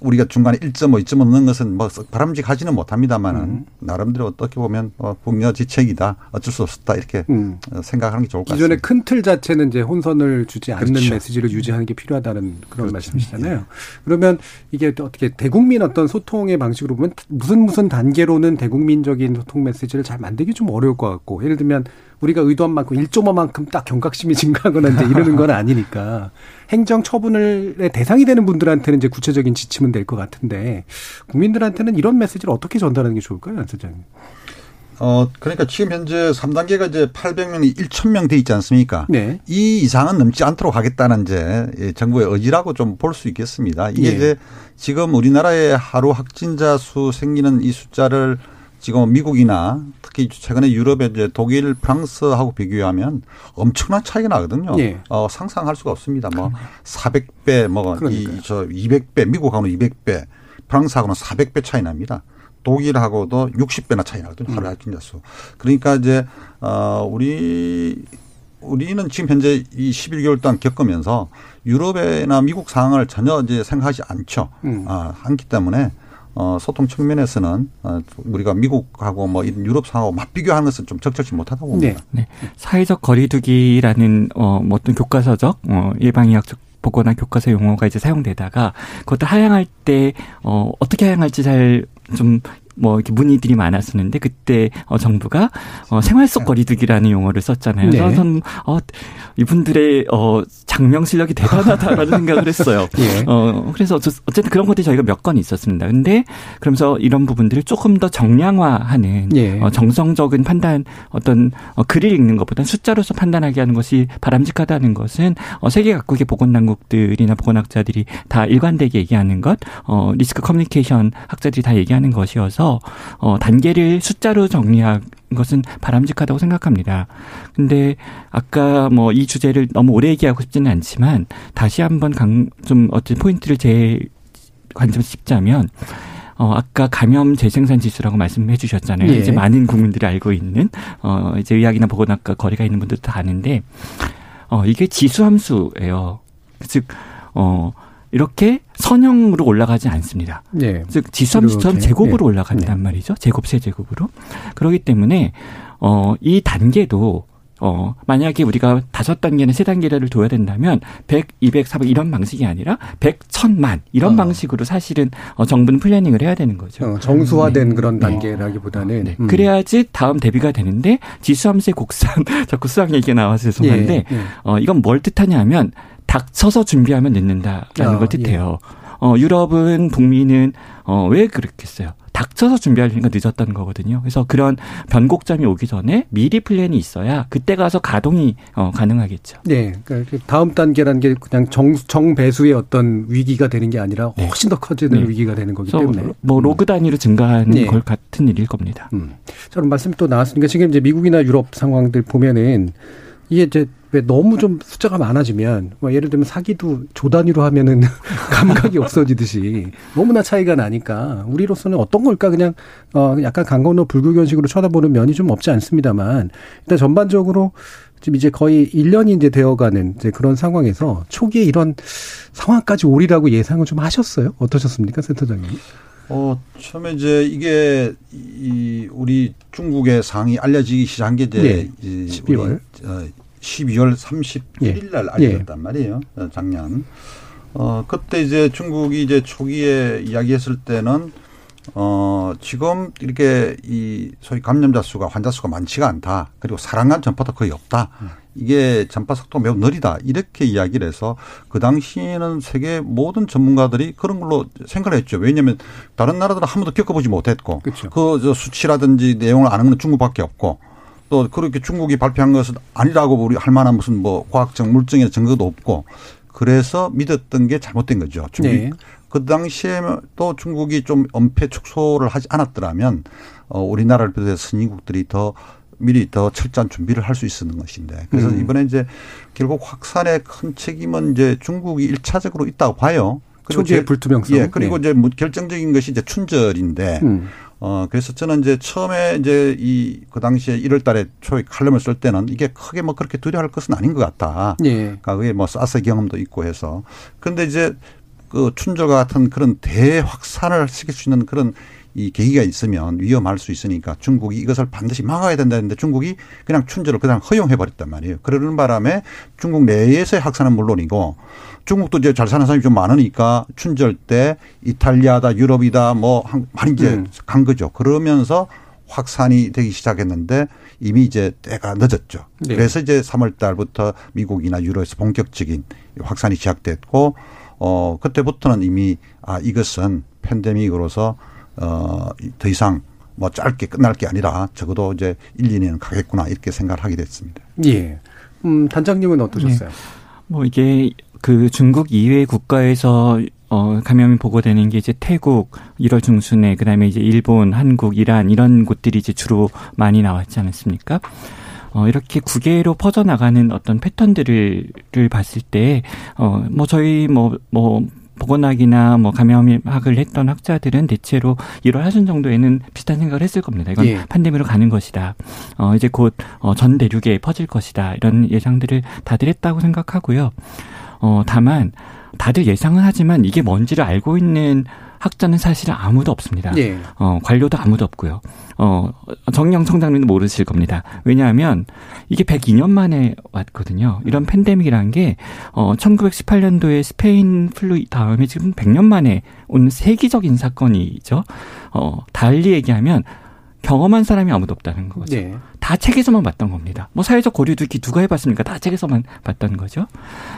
우리가 중간에 1.5, 2.5 넣는 것은 뭐썩 바람직하지는 못합니다만은 음. 나름대로 어떻게 보면 어, 국녀지책이다 어쩔 수 없었다 이렇게 음. 어, 생각하는 게 좋을 것 기존의 같습니다. 큰틀 자체는 이제 혼선을 주지 않는 그렇죠. 메시지를 유지하는 게 필요하다는 그런 그렇죠. 말씀이시잖아요. 그러면 이게 또 어떻게 대국민 어떤 소통의 방식으로 보면 무슨 무슨 단계로는 대국민적인 소통 메시지를 잘 만들기 좀 어려울 것 같고 예를 들면 우리가 의도한 만큼 1.5만큼 딱 경각심이 증가하거나 이제 이러는 건 아니니까 행정 처분의 대상이 되는 분들한테는 이제 구체적인 지침은 될 것 같은데 국민들한테는 이런 메시지를 어떻게 전달하는 게 좋을까요, 안 소장님? 어 그러니까 지금 현재 3단계가 이제 800명이 1,000명 돼 있지 않습니까? 네. 이 이상은 넘지 않도록 하겠다는 이제 예, 정부의 의지라고 좀 볼 수 있겠습니다. 이게 예. 이제 지금 우리나라의 하루 확진자 수 생기는 이 숫자를 지금 미국이나 특히 최근에 유럽의 이제 독일, 프랑스하고 비교하면 엄청난 차이가 나거든요. 예. 어, 상상할 수가 없습니다. 뭐 400배, 뭐 그러니까요. 이저 200배, 미국하고는 200배, 프랑스하고는 400배 차이 납니다. 독일하고도 60배나 차이 나거든요. 하루 확진자 수. 그러니까 이제 어 우리 우리는 지금 현재 이 11개월 동안 겪으면서 유럽이나 미국 상황을 전혀 이제 생각하지 않죠. 음. 아, 않기 때문에 어, 소통 측면에서는 어, 우리가 미국하고 뭐 유럽 상황하고 맞비교하는 것은 좀 적절치 못하다고 봅니다. 네. 사회적 거리두기라는 어, 뭐 어떤 교과서적 어, 예방의학적 보거나 교과서 용어가 이제 사용되다가 그것도 하향할 때 어, 어떻게 하향할지 잘좀 뭐 이렇게 문의들이 많았었는데 그때 어 정부가 어 생활 속 거리두기라는 용어를 썼잖아요. 네. 그래서 저는 어 이분들의 어 장명 실력이 대단하다라는 [laughs] 생각을 했어요. 예. 어 그래서 어쨌든 그런 것들이 저희가 몇 건 있었습니다. 근데 그러면서 이런 부분들을 조금 더 정량화하는 예. 어, 정성적인 판단 어떤 어, 글을 읽는 것보다 숫자로서 판단하게 하는 것이 바람직하다는 것은 어, 세계 각국의 보건당국들이나 보건학자들이 다 일관되게 얘기하는 것, 어, 리스크 커뮤니케이션 학자들이 다 얘기하는 것이어서 어, 단계를 숫자로 정리한 것은 바람직하다고 생각합니다. 근데 아까 뭐 이 주제를 너무 오래 얘기하고 싶지는 않지만 다시 한번 강, 좀 어떤 포인트를 제 관점에서 짚자면 어, 아까 감염 재생산 지수라고 말씀해 주셨잖아요. 예. 이제 많은 국민들이 알고 있는, 어, 이제 의학이나 보건학과 거리가 있는 분들도 다 아는데, 어, 이게 지수 함수예요. 즉, 어, 이렇게 선형으로 올라가지 않습니다. 네. 즉 지수 함수처럼 이렇게. 제곱으로 네. 올라간단 네. 말이죠. 제곱 세 제곱으로. 그렇기 때문에 어, 이 단계도 어, 만약에 우리가 다섯 단계나 세 단계를 둬야 된다면 100, 200, 400 이런 방식이 아니라 100, 1000만 이런 어. 방식으로 사실은 어, 정부는 플래닝을 해야 되는 거죠. 어, 정수화된 네. 그런 네. 단계라기보다는 네. 음. 그래야지 다음 대비가 되는데 지수함수의 곡선 [laughs] 자꾸 수학 얘기가 나와서 죄송한데 예, 예. 어, 이건 뭘 뜻하냐면 닥쳐서 준비하면 늦는다라는 아, 걸 뜻해요. 어, 유럽은 북미는 어, 왜 그렇겠어요? 닥쳐서 준비하려니까 늦었다는 거거든요. 그래서 그런 변곡점이 오기 전에 미리 플랜이 있어야 그때 가서 가동이 어, 가능하겠죠. 네, 그러니까 다음 단계라는 게 그냥 정, 정배수의 어떤 위기가 되는 게 아니라 훨씬 더 커지는 네. 위기가 되는 거기 때문에. 뭐 로그 단위로 증가하는 네. 걸 같은 일일 겁니다. 음. 저런 말씀이 또 나왔으니까 지금 이제 미국이나 유럽 상황들 보면은 이게 이제 왜 너무 좀 숫자가 많아지면 뭐 예를 들면 사기도 조 단위로 하면은 [laughs] 감각이 없어지듯이 너무나 차이가 나니까 우리로서는 어떤 걸까 그냥 어 약간 강건호 불구견식으로 쳐다보는 면이 좀 없지 않습니다만 일단 전반적으로 지금 이제 거의 1년이 이제 되어가는 이제 그런 상황에서 초기에 이런 상황까지 오리라고 예상을 좀 하셨어요? 어떠셨습니까, 센터장님? 어, 처음에 이제 이게 이 우리 중국의 상이 알려지기 시작한 게 이제 네. 이 12월. 우리 어, 12월 31일 날 예. 알려졌단 말이에요. 어, 작년. 어, 그때 이제 중국이 이제 초기에 이야기했을 때는 어, 지금 이렇게 이 소위 감염자 수가 환자 수가 많지가 않다. 그리고 사랑간 전파도 거의 없다. 이게 전파 속도가 매우 느리다. 이렇게 이야기를 해서 그 당시에는 세계 모든 전문가들이 그런 걸로 생각을 했죠. 왜냐하면 다른 나라들은 한 번도 겪어보지 못했고 그렇죠. 그저 수치라든지 내용을 아는 건 중국밖에 없고 또 그렇게 중국이 발표한 것은 아니라고 우리 할 만한 무슨 뭐 과학적 물증이나 증거도 없고 그래서 믿었던 게 잘못된 거죠. 중국이 네. 그 당시에 또 중국이 좀 엄폐 축소를 하지 않았더라면 어 우리나라를 비롯해서 선진국들이 더 미리 더 철저한 준비를 할 수 있었는 것인데 그래서 음. 이번에 이제 결국 확산의 큰 책임은 이제 중국이 일차적으로 있다고 봐요. 초기의 제- 불투명성. 예, 그리고 네. 이제 뭐 결정적인 것이 이제 춘절인데 음. 어, 그래서 저는 이제 처음에 이제 이 그 당시에 1월 달에 초에 칼럼을 쓸 때는 이게 크게 뭐 그렇게 두려워할 것은 아닌 것 같다. 예. 그러니까 그게 뭐 사스 경험도 있고 해서. 그런데 이제 그 춘절과 같은 그런 대확산을 시킬 수 있는 그런 이 계기가 있으면 위험할 수 있으니까 중국이 이것을 반드시 막아야 된다는데 중국이 그냥 춘절을 그냥 허용해 버렸단 말이에요. 그러는 바람에 중국 내에서의 확산은 물론이고 중국도 이제 잘 사는 사람이 좀 많으니까 춘절 때 이탈리아다 유럽이다 뭐 한- 많이 이제 음. 간 거죠. 그러면서 확산이 되기 시작했는데 이미 이제 때가 늦었죠. 네. 그래서 이제 3월 달부터 미국이나 유럽에서 본격적인 확산이 시작됐고 어 그때부터는 이미 아 이것은 팬데믹으로서 어더 이상 뭐 짧게 끝날 게 아니라 적어도 이제 1, 2년은 가겠구나 이렇게 생각을 하게 됐습니다. 예. 음, 단장님은 어떠셨어요? 뭐 이게 그 중국 이외의 국가에서 어 감염이 보고되는 게 이제 태국 1월 중순에 그다음에 이제 일본, 한국, 이란 이런 곳들이 이제 주로 많이 나왔지 않았습니까? 어 이렇게 국외로 퍼져나가는 어떤 패턴들을 를 봤을 때 어 뭐 저희 뭐 뭐 보건학이나 뭐 감염학을 했던 학자들은 대체로 1월 하순 정도에는 비슷한 생각을 했을 겁니다. 이건 예. 팬데믹으로 가는 것이다. 어 이제 곧 어, 전 대륙에 퍼질 것이다. 이런 예상들을 다들 했다고 생각하고요. 어 다만 다들 예상은 하지만 이게 뭔지를 알고 있는 학자는 사실은 아무도 없습니다. 예. 어, 관료도 아무도 없고요. 어, 정영 청장님도 모르실 겁니다. 왜냐하면 이게 102년 만에 왔거든요. 이런 팬데믹이라는 게, 어, 1918년도에 스페인 플루 다음에 지금 100년 만에 온 세계적인 사건이죠. 어, 달리 얘기하면 경험한 사람이 아무도 없다는 거죠. 네. 다 책에서만 봤던 겁니다. 뭐 사회적 거리두기 누가 해봤습니까? 다 책에서만 봤던 거죠.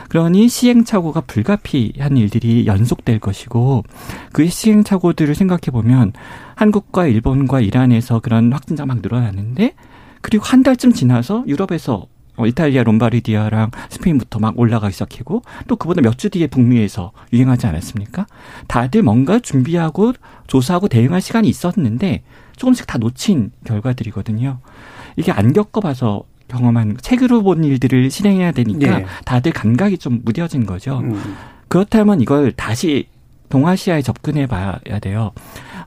그러니 시행착오가 불가피한 일들이 연속될 것이고 그 시행착오들을 생각해 보면 한국과 일본과 이란에서 그런 확진자 막 늘어났는데 그리고 한 달쯤 지나서 유럽에서 어, 이탈리아 롬바르디아랑 스페인부터 막 올라가기 시작하고 또 그보다 몇 주 뒤에 북미에서 유행하지 않았습니까? 다들 뭔가 준비하고 조사하고 대응할 시간이 있었는데 조금씩 다 놓친 결과들이거든요. 이게 안 겪어봐서 경험한 책으로 본 일들을 실행해야 되니까 예. 다들 감각이 좀 무뎌진 거죠. 음. 그렇다면 이걸 다시 동아시아에 접근해 봐야 돼요.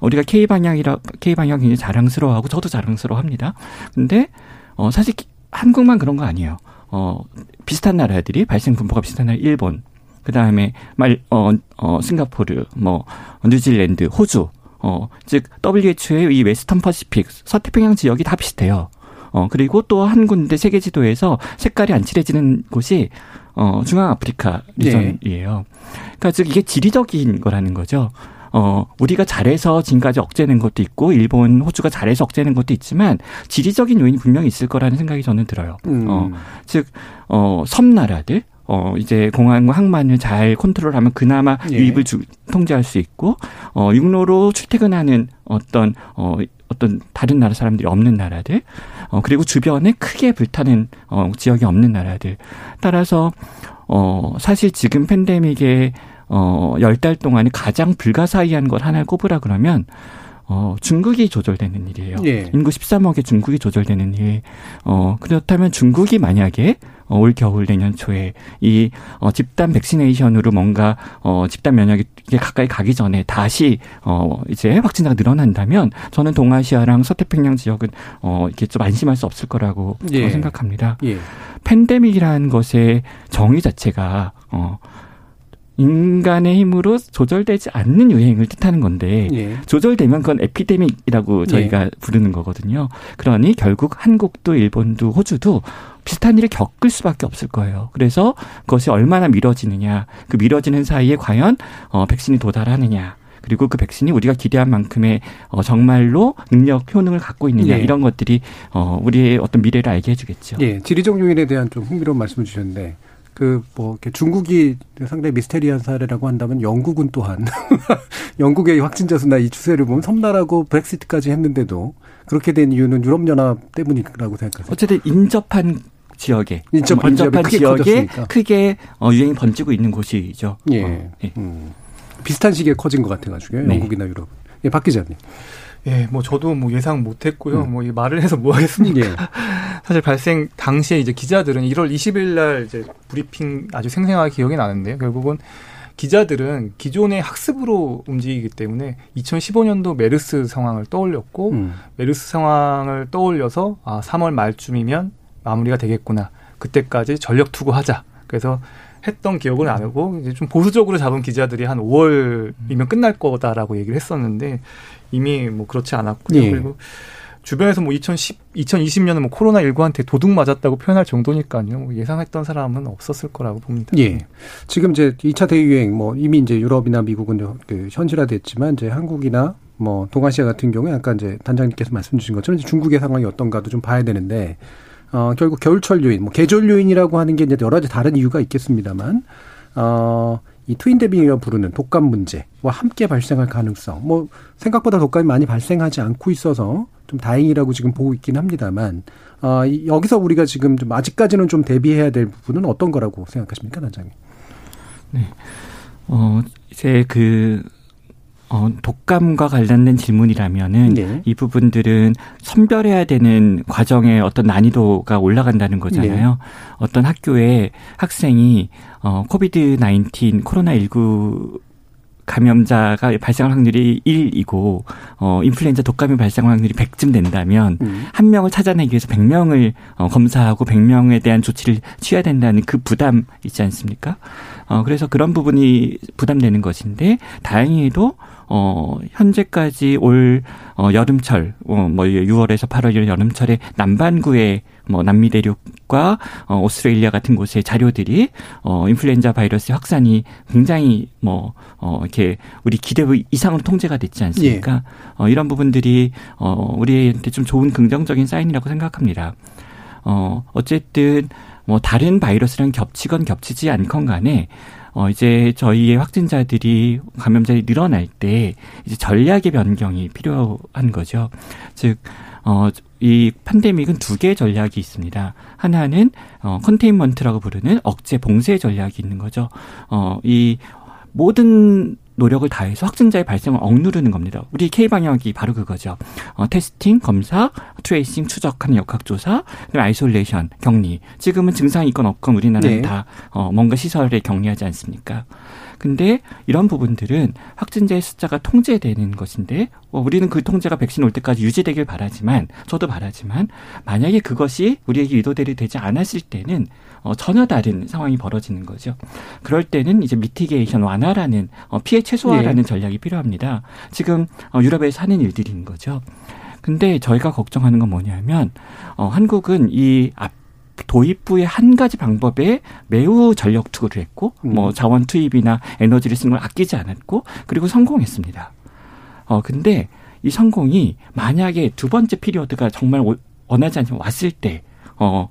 우리가 K 방역이라 K 방역 굉장히 자랑스러워하고 저도 자랑스러워합니다. 근데 어 사실 한국만 그런 거 아니에요. 어 비슷한 나라들이 발생 분포가 비슷한 나라 일본, 그 다음에 말 어 어, 싱가포르, 뭐 뉴질랜드, 호주 어, 즉 WHO의 이 Western Pacific 서태평양 지역이 다 비슷해요. 어, 그리고 또 한 군데 세계 지도에서 색깔이 안 칠해지는 곳이 어, 중앙 아프리카 region이에요. 그러니까 즉 이게 지리적인 거라는 거죠. 어, 우리가 잘해서 지금까지 억제는 것도 있고 일본, 호주가 잘해서 억제는 것도 있지만 지리적인 요인이 분명히 있을 거라는 생각이 저는 들어요. 음. 어, 즉 어, 섬나라들 어, 이제 공항과 항만을 잘 컨트롤하면 그나마 예. 유입을 주, 통제할 수 있고, 어, 육로로 출퇴근하는 어떤, 어, 어떤 다른 나라 사람들이 없는 나라들, 어, 그리고 주변에 크게 불타는, 어, 지역이 없는 나라들. 따라서, 어, 사실 지금 팬데믹에, 어, 열 달 동안에 가장 불가사의한 걸 하나 꼽으라 그러면, 어, 중국이 조절되는 일이에요. 예. 인구 13억의 중국이 조절되는 일. 어, 그렇다면 중국이 만약에 어, 올 겨울 내년 초에 이 어, 집단 vaccination으로 뭔가 어, 집단 면역이 이게 가까이 가기 전에 다시 어, 이제 확진자가 늘어난다면 저는 동아시아랑 서태평양 지역은 어, 이렇게 좀 안심할 수 없을 거라고 예. 어, 생각합니다. 예. 팬데믹이라는 것의 정의 자체가 어, 인간의 힘으로 조절되지 않는 유행을 뜻하는 건데 예. 조절되면 그건 에피데믹이라고 저희가 부르는 거거든요. 그러니 결국 한국도 일본도 호주도 비슷한 일을 겪을 수밖에 없을 거예요. 그래서 그것이 얼마나 미뤄지느냐, 그 미뤄지는 사이에 과연 어 백신이 도달하느냐. 그리고 그 백신이 우리가 기대한 만큼의 어, 정말로 능력 효능을 갖고 있느냐 예. 이런 것들이 어, 우리의 어떤 미래를 알게 해주겠죠. 예, 지리적 요인에 대한 좀 흥미로운 말씀을 주셨는데 그뭐 이렇게 중국이 상당히 미스테리한 사례라고 한다면 영국은 또한 [laughs] 영국의 확진자 수나 이 추세를 보면 섬나라고 브렉시트까지 했는데도 그렇게 된 이유는 유럽 연합 때문이라고 생각하세요. 어쨌든 인접한 지역에 인접한 지역이 크게 지역에 커졌으니까. 크게 어, 유행이 번지고 있는 곳이죠. 예. 어, 예. 음. 비슷한 시기에 커진 것 같아가지고요. 네. 영국이나 유럽. 예, 박 기자님. 예, 뭐 저도 뭐 예상 못했고요. 음. 뭐이 말을 해서 뭐 하겠습니까? 예. [laughs] 사실 발생 당시에 이제 기자들은 1월 20일 날 이제 브리핑 아주 생생하게 기억이 나는데요. 결국은 기자들은 기존의 학습으로 움직이기 때문에 2015년도 메르스 상황을 떠올렸고 음. 메르스 상황을 떠올려서 아 3월 말쯤이면 마무리가 되겠구나. 그때까지 전력 투구하자. 그래서 했던 기억은 안 나고 이제 좀 보수적으로 잡은 기자들이 한 5월이면 끝날 거다라고 얘기를 했었는데 이미 뭐 그렇지 않았고요. 예. 그리고 주변에서 뭐 2010, 2020년은 뭐 코로나 19한테 도둑 맞았다고 표현할 정도니까요. 뭐 예상했던 사람은 없었을 거라고 봅니다. 예. 지금 이제 2차 대유행 뭐 이미 이제 유럽이나 미국은 그 현실화됐지만 이제 한국이나 뭐 동아시아 같은 경우에 아까 이제 단장님께서 말씀 주신 것처럼 중국의 상황이 어떤가도 좀 봐야 되는데 어 결국 겨울철 요인, 뭐 계절 요인이라고 하는 게 이제 여러 가지 다른 이유가 있겠습니다만 어 이 트윈데믹이라 부르는 독감 문제와 함께 발생할 가능성 뭐 생각보다 독감이 많이 발생하지 않고 있어서 좀 다행이라고 지금 보고 있긴 합니다만 어 이- 여기서 우리가 지금 좀 아직까지는 좀 대비해야 될 부분은 어떤 거라고 생각하십니까, 단장님? 어, 이제 그, 어, 독감과 관련된 질문이라면은 네. 이 부분들은 선별해야 되는 과정의 어떤 난이도가 올라간다는 거잖아요. 네. 어떤 학교에 학생이 어, 코비드 19 코로나 19 감염자가 발생할 확률이 1이고 어 인플루엔자 독감이 발생할 확률이 100쯤 된다면 음. 한 명을 찾아내기 위해서 100명을 어, 검사하고 100명에 대한 조치를 취해야 된다는 그 부담 있지 않습니까? 어, 그래서 그런 부분이 부담되는 것인데, 다행히도, 어, 현재까지 올, 어, 여름철, 어, 뭐, 6월에서 8월 여름철에 남반구의 뭐, 남미 대륙과, 어, 오스트레일리아 같은 곳의 자료들이, 어, 인플루엔자 바이러스 확산이 굉장히 뭐, 어, 이렇게 우리 기대 이상으로 통제가 됐지 않습니까? 어, 이런 부분들이, 어, 우리한테 좀 좋은 긍정적인 사인이라고 생각합니다. 어, 어쨌든, 뭐, 다른 바이러스랑 겹치건 겹치지 않건 간에, 어, 이제 저희의 확진자들이, 감염자들이 늘어날 때, 이제 전략의 변경이 필요한 거죠. 즉, 어, 이 팬데믹은 두 개의 전략이 있습니다. 하나는, 어, containment라고 부르는 억제 봉쇄 전략이 있는 거죠. 어, 이 모든 노력을 다해서 확진자의 발생을 억누르는 겁니다. 우리 K 방역이 바로 그거죠. 어, testing, 검사, tracing, 추적하는 역학조사, 그리고 isolation, 격리. 지금은 증상이 있건 없건 우리나라는 네. 다 어, 뭔가 시설에 격리하지 않습니까? 근데 이런 부분들은 확진자의 숫자가 통제되는 것인데 어, 우리는 그 통제가 백신 올 때까지 유지되길 바라지만 저도 바라지만 만약에 그것이 우리에게 의도대로 되지 않았을 때는 어, 전혀 다른 상황이 벌어지는 거죠. 그럴 때는 이제 미티게이션 완화라는 어, 피해 최소화라는 전략이 필요합니다. 지금 어, 유럽에서 하는 일들인 거죠. 근데 저희가 걱정하는 건 뭐냐면 어, 한국은 이 앞, 도입부의 한 가지 방법에 매우 전력 투구를 했고 뭐 자원 투입이나 에너지를 쓰는 걸 아끼지 않았고 그리고 성공했습니다. 어 근데 이 성공이 만약에 두 번째 period가 정말 오- 원하지 않지만 왔을 때 어,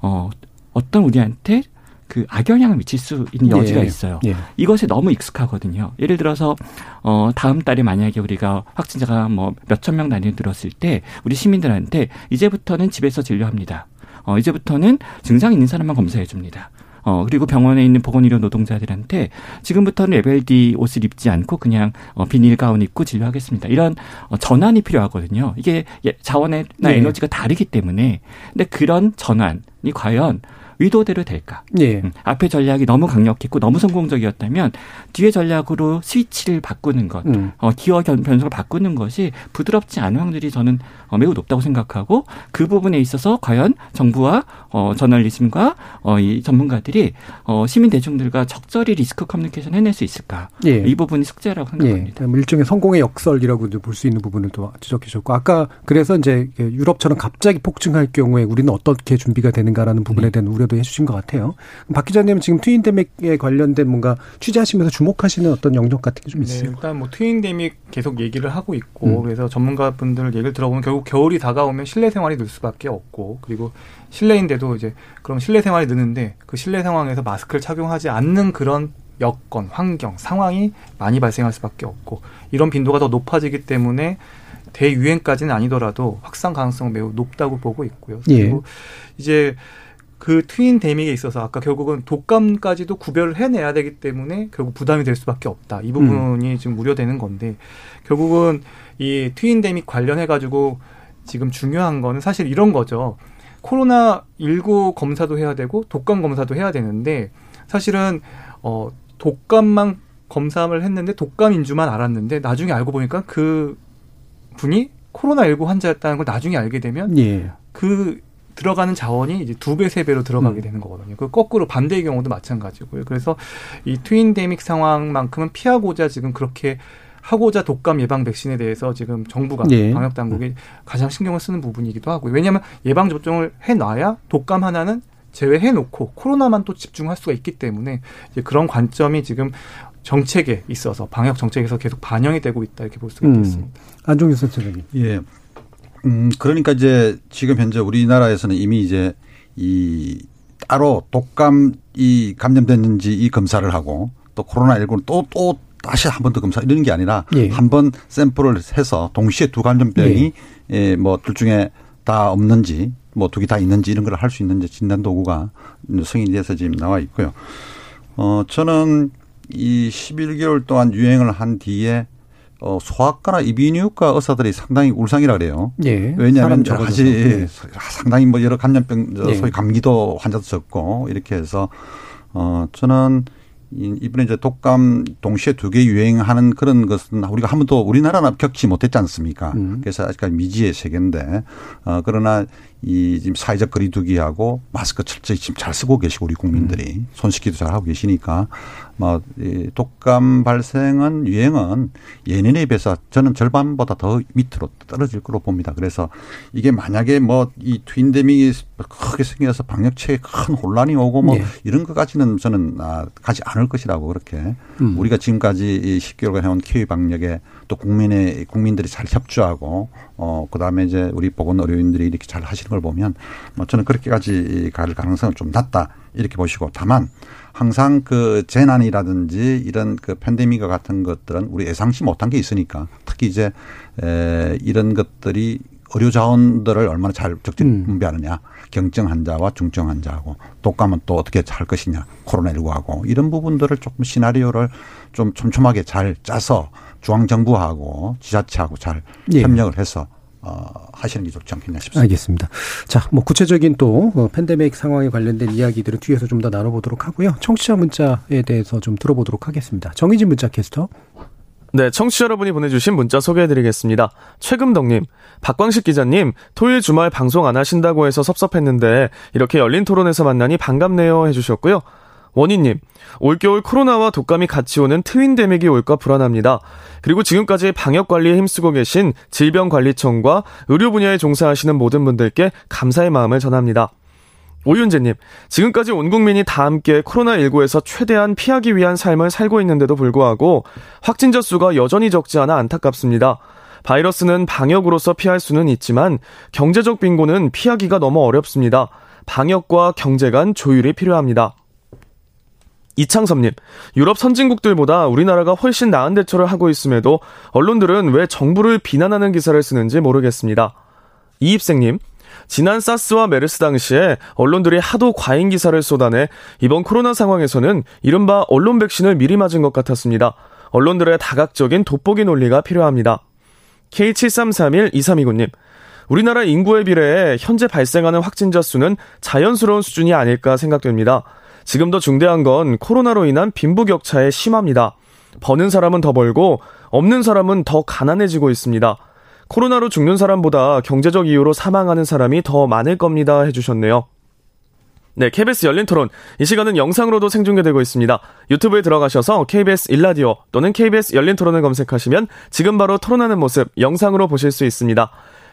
어, 어떤 우리한테 그 악영향을 미칠 수 있는 여지가 예. 있어요. 예. 이것에 너무 익숙하거든요. 예를 들어서 어 다음 달에 만약에 우리가 확진자가 뭐 몇천 명 단위로 늘었을 때 우리 시민들한테 이제부터는 집에서 진료합니다. 어 이제부터는 증상 있는 사람만 검사해 줍니다. 어 그리고 병원에 있는 보건의료 노동자들한테 지금부터는 레벨 D 옷을 입지 않고 그냥 어 비닐 가운 입고 진료하겠습니다. 이런 어, 전환이 필요하거든요. 이게 예, 자원이나 네. 에너지가 다르기 때문에 근데 그런 전환이 과연 의도대로 될까? 예. 음, 앞에 전략이 너무 강력했고 너무 성공적이었다면 뒤에 전략으로 스위치를 바꾸는 것, 음. 어, 기어 견- 변속을 바꾸는 것이 부드럽지 않은 확률이 저는 어, 매우 높다고 생각하고 그 부분에 있어서 과연 정부와 어, 저널리즘과 어, 이 전문가들이 어, 시민 대중들과 적절히 리스크 커뮤니케이션 해낼 수 있을까? 예. 이 부분이 숙제라고 예, 생각합니다. 뭐 일종의 성공의 역설이라고 볼수 있는 부분을 또 지적해 주셨고 아까 그래서 이제 유럽처럼 갑자기 폭증할 경우에 우리는 어떻게 준비가 되는가라는 부분에 대한 우려 그래도 해주신 것 같아요. 박 기자님 지금 트윈데믹에 관련된 뭔가 취재하시면서 주목하시는 어떤 영역 같은 게 좀 있어요? 네, 일단 뭐 트윈데믹 계속 얘기를 하고 있고 음. 그래서 전문가분들 얘기를 들어보면 결국 겨울이 다가오면 실내 생활이 늘 수밖에 없고 그리고 실내인데도 이제 그럼 실내 생활이 느는데 그 실내 상황에서 마스크를 착용하지 않는 그런 여건, 환경, 상황이 많이 발생할 수밖에 없고 이런 빈도가 더 높아지기 때문에 대유행까지는 아니더라도 확산 가능성은 매우 높다고 보고 있고요. 예. 그리고 예. 이제 그 트윈 데믹에 있어서 아까 결국은 독감까지도 구별을 해내야 되기 때문에 결국 부담이 될 수밖에 없다. 이 부분이 음. 지금 우려되는 건데 결국은 이 트윈 데믹 관련해 가지고 지금 중요한 거는 사실 이런 거죠. 코로나 19 검사도 해야 되고 독감 검사도 해야 되는데 사실은 어 독감만 검사를 했는데 독감인 줄만 알았는데 나중에 알고 보니까 그 분이 코로나 19 환자였다는 걸 나중에 알게 되면 예. 그 들어가는 자원이 이제 두 배, 세 배로 들어가게 음. 되는 거거든요. 그 거꾸로 반대의 경우도 마찬가지고요. 그래서 이 트윈데믹 상황만큼은 피하고자 지금 그렇게 하고자 독감 예방 백신에 대해서 지금 정부가 예. 방역 당국이 가장 신경을 쓰는 부분이기도 하고요. 왜냐하면 예방 접종을 해놔야 독감 하나는 제외해 놓고 코로나만 또 집중할 수가 있기 때문에 이제 그런 관점이 지금 정책에 있어서 방역 정책에서 계속 반영이 되고 있다 이렇게 볼 수가 음. 있겠습니다. 안종규 선생님. 예. 음 그러니까 이제 지금 현재 우리나라에서는 이미 이제 이 따로 독감 이 감염됐는지 이 검사를 하고 또 코로나 19는 또또 또 다시 한 번 더 검사 이러는 게 아니라 예. 한번 샘플을 해서 동시에 두 감염병이 예. 예 뭐둘 중에 다 없는지 뭐 두 개 다 있는지 이런 걸 할 수 있는지 진단 도구가 승인이 돼서 지금 나와 있고요. 어 저는 이 11개월 동안 유행을 한 뒤에 어, 소아과나 이비인후과 의사들이 상당히 울상이라 그래요. 예, 왜냐하면 여러 가지 예. 상당히 뭐 여러 감염병, 예. 소위 감기도 환자도 적고 이렇게 해서 어, 저는 이번에 이제 독감 동시에 두 개 유행하는 그런 것은 우리가 한 번도 우리나라는 겪지 못했지 않습니까? 음. 그래서 아직까지 미지의 세계인데 어 그러나 이 지금 사회적 거리두기하고 마스크 철저히 지금 잘 쓰고 계시고 우리 국민들이 음. 손 씻기도 잘 하고 계시니까 뭐이 독감 발생은 유행은 예년에 비해서 저는 절반보다 더 밑으로 떨어질 거로 봅니다. 그래서 이게 만약에 뭐 이 트윈데믹이 크게 생겨서 방역체에 큰 혼란이 오고 뭐 네. 이런 것까지는 저는 아, 가지 않을 것이라고 그렇게 음. 우리가 지금까지 이 10개월간 해온 키위 방역에 또 국민의 국민들이 잘 협조하고 어 그다음에 이제 우리 보건 의료인들이 이렇게 잘 하시는 걸 보면 뭐 저는 그렇게까지 갈 가능성은 좀 낮다 이렇게 보시고 다만 항상 그 재난이라든지 이런 그 팬데믹과 같은 것들은 우리 예상치 못한 게 있으니까 특히 이제 에 이런 것들이 의료 자원들을 얼마나 잘 적절 음. 분배하느냐. 음. 경증 환자와 중증 환자하고 독감은 또 어떻게 할 것이냐. 코로나19하고 이런 부분들을 조금 시나리오를 좀 촘촘하게 잘 짜서 중앙 정부하고 지자체하고 잘 예. 협력을 해서 어, 하시는 게 좋지 않겠냐 싶습니다. 알겠습니다. 자, 뭐 구체적인 또 어, 팬데믹 상황에 관련된 이야기들은 뒤에서 좀 더 나눠보도록 하고요. 청취자 문자에 대해서 좀 들어보도록 하겠습니다. 정희진 문자 캐스터. 네, 청취자 여러분이 보내주신 문자 소개해드리겠습니다. 최금덕님, 박광식 기자님, 토요일 주말 방송 안 하신다고 해서 섭섭했는데 이렇게 열린 토론에서 만나니 반갑네요 해주셨고요. 원희님, 올겨울 코로나와 독감이 같이 오는 트윈 데믹이 올까 불안합니다. 그리고 지금까지 방역 관리에 힘쓰고 계신 질병관리청과 의료 분야에 종사하시는 모든 분들께 감사의 마음을 전합니다. 오윤재님, 지금까지 온 국민이 다 함께 코로나19에서 최대한 피하기 위한 삶을 살고 있는데도 불구하고 확진자 수가 여전히 적지 않아 안타깝습니다. 바이러스는 방역으로서 피할 수는 있지만 경제적 빈곤은 피하기가 너무 어렵습니다. 방역과 경제 간 조율이 필요합니다. 이창섭님, 유럽 선진국들보다 우리나라가 훨씬 나은 대처를 하고 있음에도 언론들은 왜 정부를 비난하는 기사를 쓰는지 모르겠습니다. 이입생님, 지난 사스와 메르스 당시에 언론들이 하도 과잉 기사를 쏟아내 이번 코로나 상황에서는 이른바 언론 백신을 미리 맞은 것 같았습니다. 언론들의 다각적인 돋보기 논리가 필요합니다. K73312329님, 우리나라 인구에 비례해 현재 발생하는 확진자 수는 자연스러운 수준이 아닐까 생각됩니다. 지금 더 중대한 건 코로나로 인한 빈부격차에 심합니다. 버는 사람은 더 벌고 없는 사람은 더 가난해지고 있습니다. 코로나로 죽는 사람보다 경제적 이유로 사망하는 사람이 더 많을 겁니다. 해주셨네요. 네, KBS 열린 토론. 이 시간은 영상으로도 생중계되고 있습니다. 유튜브에 들어가셔서 KBS 일라디오 또는 KBS 열린 토론을 검색하시면 지금 바로 토론하는 모습 영상으로 보실 수 있습니다.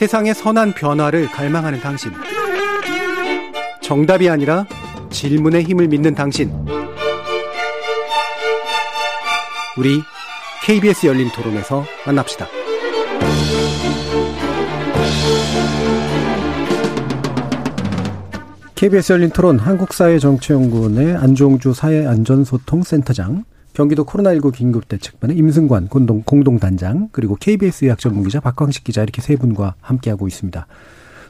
세상의 선한 변화를 갈망하는 당신. 정답이 아니라 질문의 힘을 믿는 당신. 우리 KBS 열린 토론에서 만납시다. KBS 열린 토론 한국사회정치연구원의 안종주 사회안전소통센터장, 경기도 코로나19 긴급대책반의 임승관 공동, 공동단장, 그리고 KBS 의학 전문기자 박광식 기자 이렇게 세 분과 함께하고 있습니다.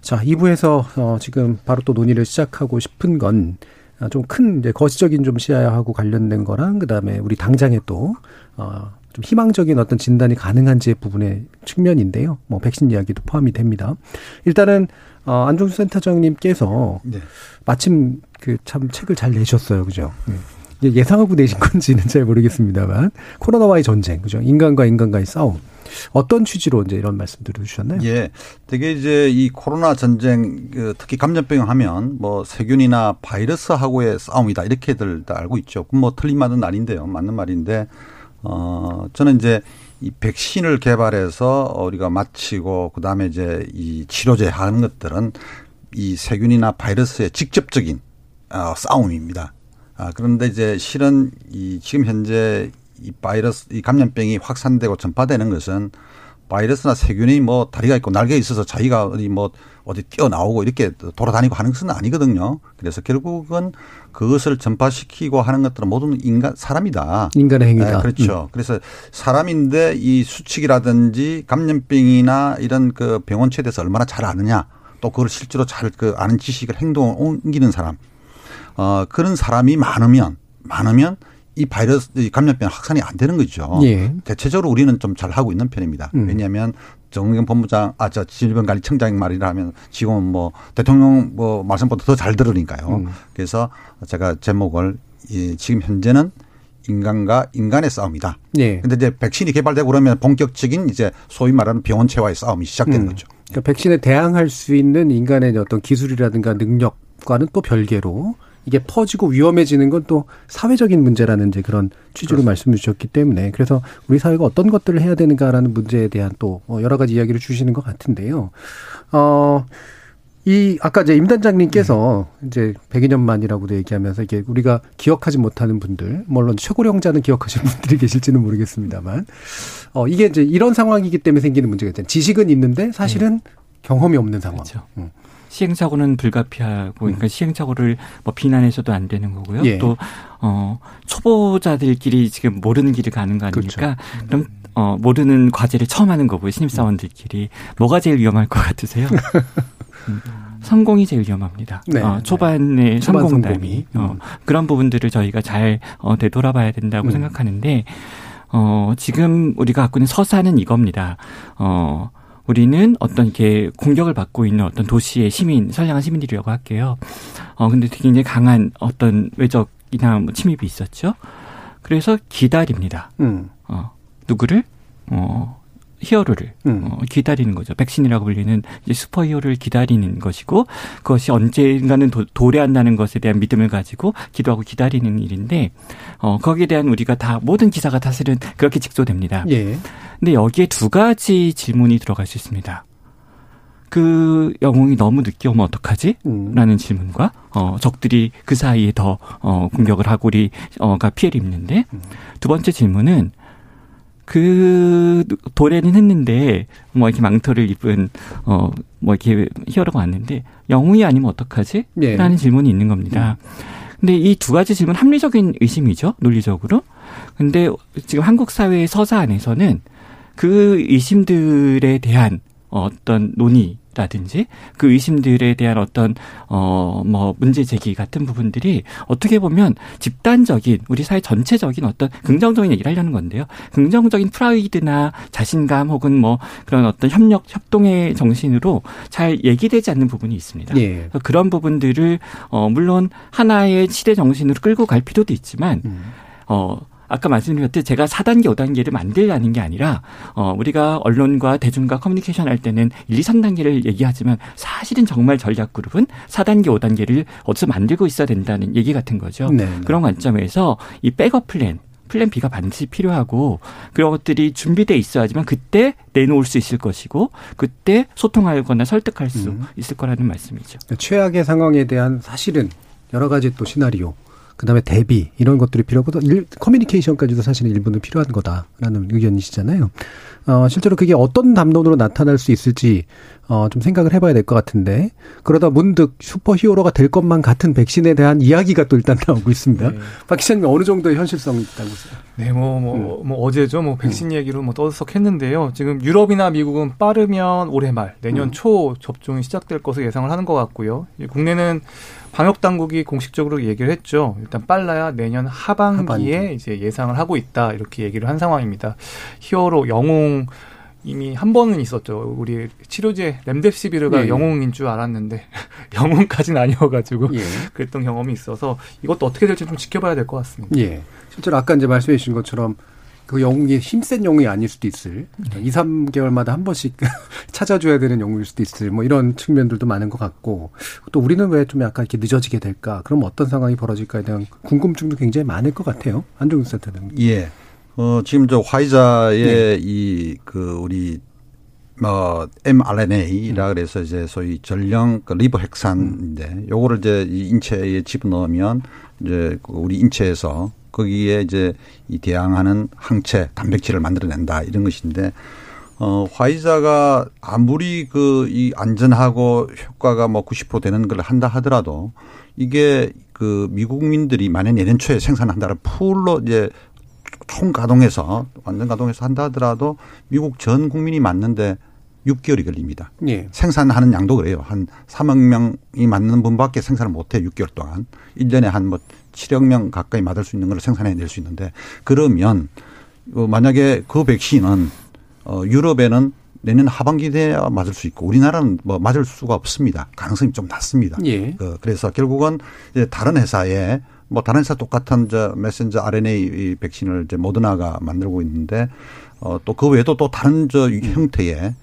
자, 2부에서 어, 지금 바로 또 논의를 시작하고 싶은 건 좀큰 이제 거시적인 좀 시야하고 관련된 거랑 그다음에 우리 당장에 또 어, 좀 희망적인 어떤 진단이 가능한지 부분의 측면인데요. 뭐 백신 이야기도 포함이 됩니다. 일단은 어, 안종수 센터장님께서 네. 마침 그 참 책을 잘 내셨어요, 그죠? 네. 예상하고 내신 건지는 잘 모르겠습니다만 코로나와의 전쟁, 그죠? 인간과 인간과의 싸움. 어떤 취지로 이제 이런 말씀들을 주셨나요? 예. 되게 이제 이 코로나 전쟁, 그 특히 감염병 하면 뭐 세균이나 바이러스하고의 싸움이다. 이렇게들 다 알고 있죠. 뭐 틀린 말은 아닌데요. 맞는 말인데, 어, 저는 이제 이 백신을 개발해서 우리가 마치고 그다음에 이제 이 치료제 하는 것들은 이 세균이나 바이러스의 직접적인 어, 싸움입니다. 아, 그런데 이제 실은 이 지금 현재 이 바이러스, 이 감염병이 확산되고 전파되는 것은 바이러스나 세균이 뭐 다리가 있고 날개가 있어서 자기가 어디 뭐 어디 뛰어나오고 이렇게 돌아다니고 하는 것은 아니거든요. 그래서 결국은 그것을 전파시키고 하는 것들은 모든 인간, 사람이다. 인간의 행위다. 네, 그렇죠. 음. 그래서 사람인데 이 수칙이라든지 감염병이나 이런 그 병원체에 대해서 얼마나 잘 아느냐 또 그걸 실제로 잘 그 아는 지식을 행동을 옮기는 사람 어, 그런 사람이 많으면, 많으면 이 바이러스, 이 감염병 확산이 안 되는 거죠. 예. 대체적으로 우리는 좀 잘 하고 있는 편입니다. 음. 왜냐하면 정경 본부장, 아, 저 질병관리청장 말이라 하면 지금은 뭐 대통령 뭐 말씀보다 더 잘 들으니까요. 음. 그래서 제가 제목을 이 지금 현재는 인간과 인간의 싸움이다. 예. 근데 이제 백신이 개발되고 그러면 본격적인 이제 소위 말하는 병원체와의 싸움이 시작되는 음. 거죠. 그러니까 백신에 대항할 수 있는 인간의 어떤 기술이라든가 능력과는 또 별개로 이게 퍼지고 위험해지는 건 또 사회적인 문제라는 이제 그런 취지로 그렇습니다. 말씀을 주셨기 때문에 그래서 우리 사회가 어떤 것들을 해야 되는가라는 문제에 대한 또 어, 여러 가지 이야기를 주시는 것 같은데요. 어, 이 아까 이제 임 단장님께서 네. 이제 100여 만이라고도 얘기하면서 이게 우리가 기억하지 못하는 분들, 물론 최고령자는 기억하시는 [laughs] 분들이 계실지는 모르겠습니다만, 어 이게 이제 이런 상황이기 때문에 생기는 문제가 있잖아요. 지식은 있는데 사실은 네. 경험이 없는 상황. 그렇죠. 음. 시행착오는 불가피하고 그러니까 음. 시행착오를 뭐 비난해서도 안 되는 거고요. 예. 또 어, 초보자들끼리 지금 모르는 길을 가는 거 아닙니까? 그렇죠. 그럼 어, 모르는 과제를 처음 하는 거고요. 신입사원들끼리 뭐가 제일 위험할 것 같으세요? [laughs] 음. 성공이 제일 위험합니다. 네. 어, 초반의 성공담이 어, 음. 그런 부분들을 저희가 잘 어, 되돌아봐야 된다고 음. 생각하는데 어, 지금 우리가 갖고 있는 서사는 이겁니다. 어, 우리는 어떤 이렇게 공격을 받고 있는 어떤 도시의 시민, 선량한 시민들이라고 할게요. 어, 근데 굉장히 강한 어떤 외적이나 뭐 침입이 있었죠. 그래서 기다립니다. 음. 어, 누구를? 어, 히어로를 음. 어, 기다리는 거죠. 백신이라고 불리는 이제 슈퍼 히어로를 기다리는 것이고 그것이 언젠가는 도, 도래한다는 것에 대한 믿음을 가지고 기도하고 기다리는 일인데 어, 거기에 대한 우리가 다 모든 기사가 사실은 그렇게 직소됩니다. 예. 근데 여기에 두 가지 질문이 들어갈 수 있습니다. 그 영웅이 너무 늦게 오면 어떡하지? 음. 라는 질문과 어 적들이 그 사이에 더 어 공격을 하고 우리가 피해를 입는데 음. 두 번째 질문은 그 도래는 했는데 뭐 이렇게 망토를 입은 어 뭐 이렇게 히어로가 왔는데 영웅이 아니면 어떡하지? 네. 라는 질문이 있는 겁니다. 근데 이 두 가지 질문 합리적인 의심이죠. 논리적으로. 근데 지금 한국 사회의 서사 안에서는 그 의심들에 대한 어떤 논의 라든지 그 의심들에 대한 어떤 어 뭐 문제 제기 같은 부분들이 어떻게 보면 집단적인 우리 사회 전체적인 어떤 긍정적인 얘기를 하려는 건데요. 긍정적인 프라이드나 자신감 혹은 뭐 그런 어떤 협력 협동의 정신으로 잘 얘기되지 않는 부분이 있습니다. 예. 그런 부분들을 어 물론 하나의 시대 정신으로 끌고 갈 필요도 있지만 음. 어 아까 말씀드렸듯 제가 4단계, 5단계를 만들라는 게 아니라 어 우리가 언론과 대중과 커뮤니케이션 할 때는 1, 2, 3단계를 얘기하지만 사실은 정말 전략 그룹은 4단계, 5단계를 어디서 만들고 있어야 된다는 얘기 같은 거죠. 네. 그런 관점에서 이 백업 플랜 플랜 B가 반드시 필요하고 그런 것들이 준비돼 있어야지만 그때 내놓을 수 있을 것이고 그때 소통하거나 설득할 수 음. 있을 거라는 말씀이죠. 최악의 상황에 대한 사실은 여러 가지 또 시나리오, 그다음에 대비 이런 것들이 필요하고 또 일, 커뮤니케이션까지도 사실은 일부는 필요한 거다라는 의견이시잖아요. 어, 실제로 그게 어떤 담론으로 나타날 수 있을지 어, 좀 생각을 해봐야 될 것 같은데 그러다 문득 슈퍼 히어로가 될 것만 같은 백신에 대한 이야기가 또 일단 나오고 있습니다. 네. 박 기자님 어느 정도의 현실성이 있다고 보세요? 네, 뭐, 뭐, 뭐, 어제죠. 뭐, 음. 백신 얘기로 뭐 떠들썩했는데요. 지금 유럽이나 미국은 빠르면 올해 말, 내년 음. 초 접종이 시작될 것을 예상을 하는 것 같고요. 이 국내는 방역 당국이 공식적으로 얘기를 했죠. 일단 빨라야 내년 하반기에 하반기. 이제 예상을 하고 있다. 이렇게 얘기를 한 상황입니다. 히어로 영웅 이미 한 번은 있었죠. 우리 치료제 렘데시비르가 예, 예. 영웅인 줄 알았는데 [laughs] 영웅까지는 아니어가지고 예. 그랬던 경험이 있어서 이것도 어떻게 될지 좀 지켜봐야 될 것 같습니다. 예. 실제로 아까 이제 말씀해 주신 것처럼 그 영웅이 힘센 영웅이 아닐 수도 있을. 2, 3개월마다 한 번씩 [laughs] 찾아줘야 되는 영웅일 수도 있을. 뭐 이런 측면들도 많은 것 같고. 또 우리는 왜 좀 약간 이렇게 늦어지게 될까? 그럼 어떤 상황이 벌어질까에 대한 궁금증도 굉장히 많을 것 같아요. 안종훈 센터는. 예. 어, 지금 저 화이자의 이그 우리 뭐 mRNA라 그래서 이제 소위 전령 그 리버 핵산인데 요거를 이제 이 인체에 집어넣으면 이제 그 우리 인체에서 거기에 이제 이 대항하는 항체 단백질을 만들어낸다 이런 것인데 어 화이자가 아무리 그 이 안전하고 효과가 뭐 90% 되는 걸 한다 하더라도 이게 그 미국민들이 만약 내년 초에 생산한다는 풀로 이제 총 가동해서 완전 가동해서 한다 하더라도 미국 전 국민이 맞는데 6개월이 걸립니다. 예. 생산하는 양도 그래요. 한 3억 명이 맞는 분밖에 생산을 못 해요. 6개월 동안. 1년에 한 뭐 7억 명 가까이 맞을 수 있는 걸 생산해 낼 수 있는데 그러면 어, 만약에 그 백신은 어 유럽에는 내년 하반기 돼야 맞을 수 있고 우리나라는 뭐 맞을 수가 없습니다. 가능성이 좀 낮습니다. 예. 그 그래서 결국은 이제 다른 회사에 뭐 다른 회사 똑같은 저 메신저 RNA 이 백신을 이제 모더나가 만들고 있는데 어또 그 외에도 또 다른 저 형태의 에,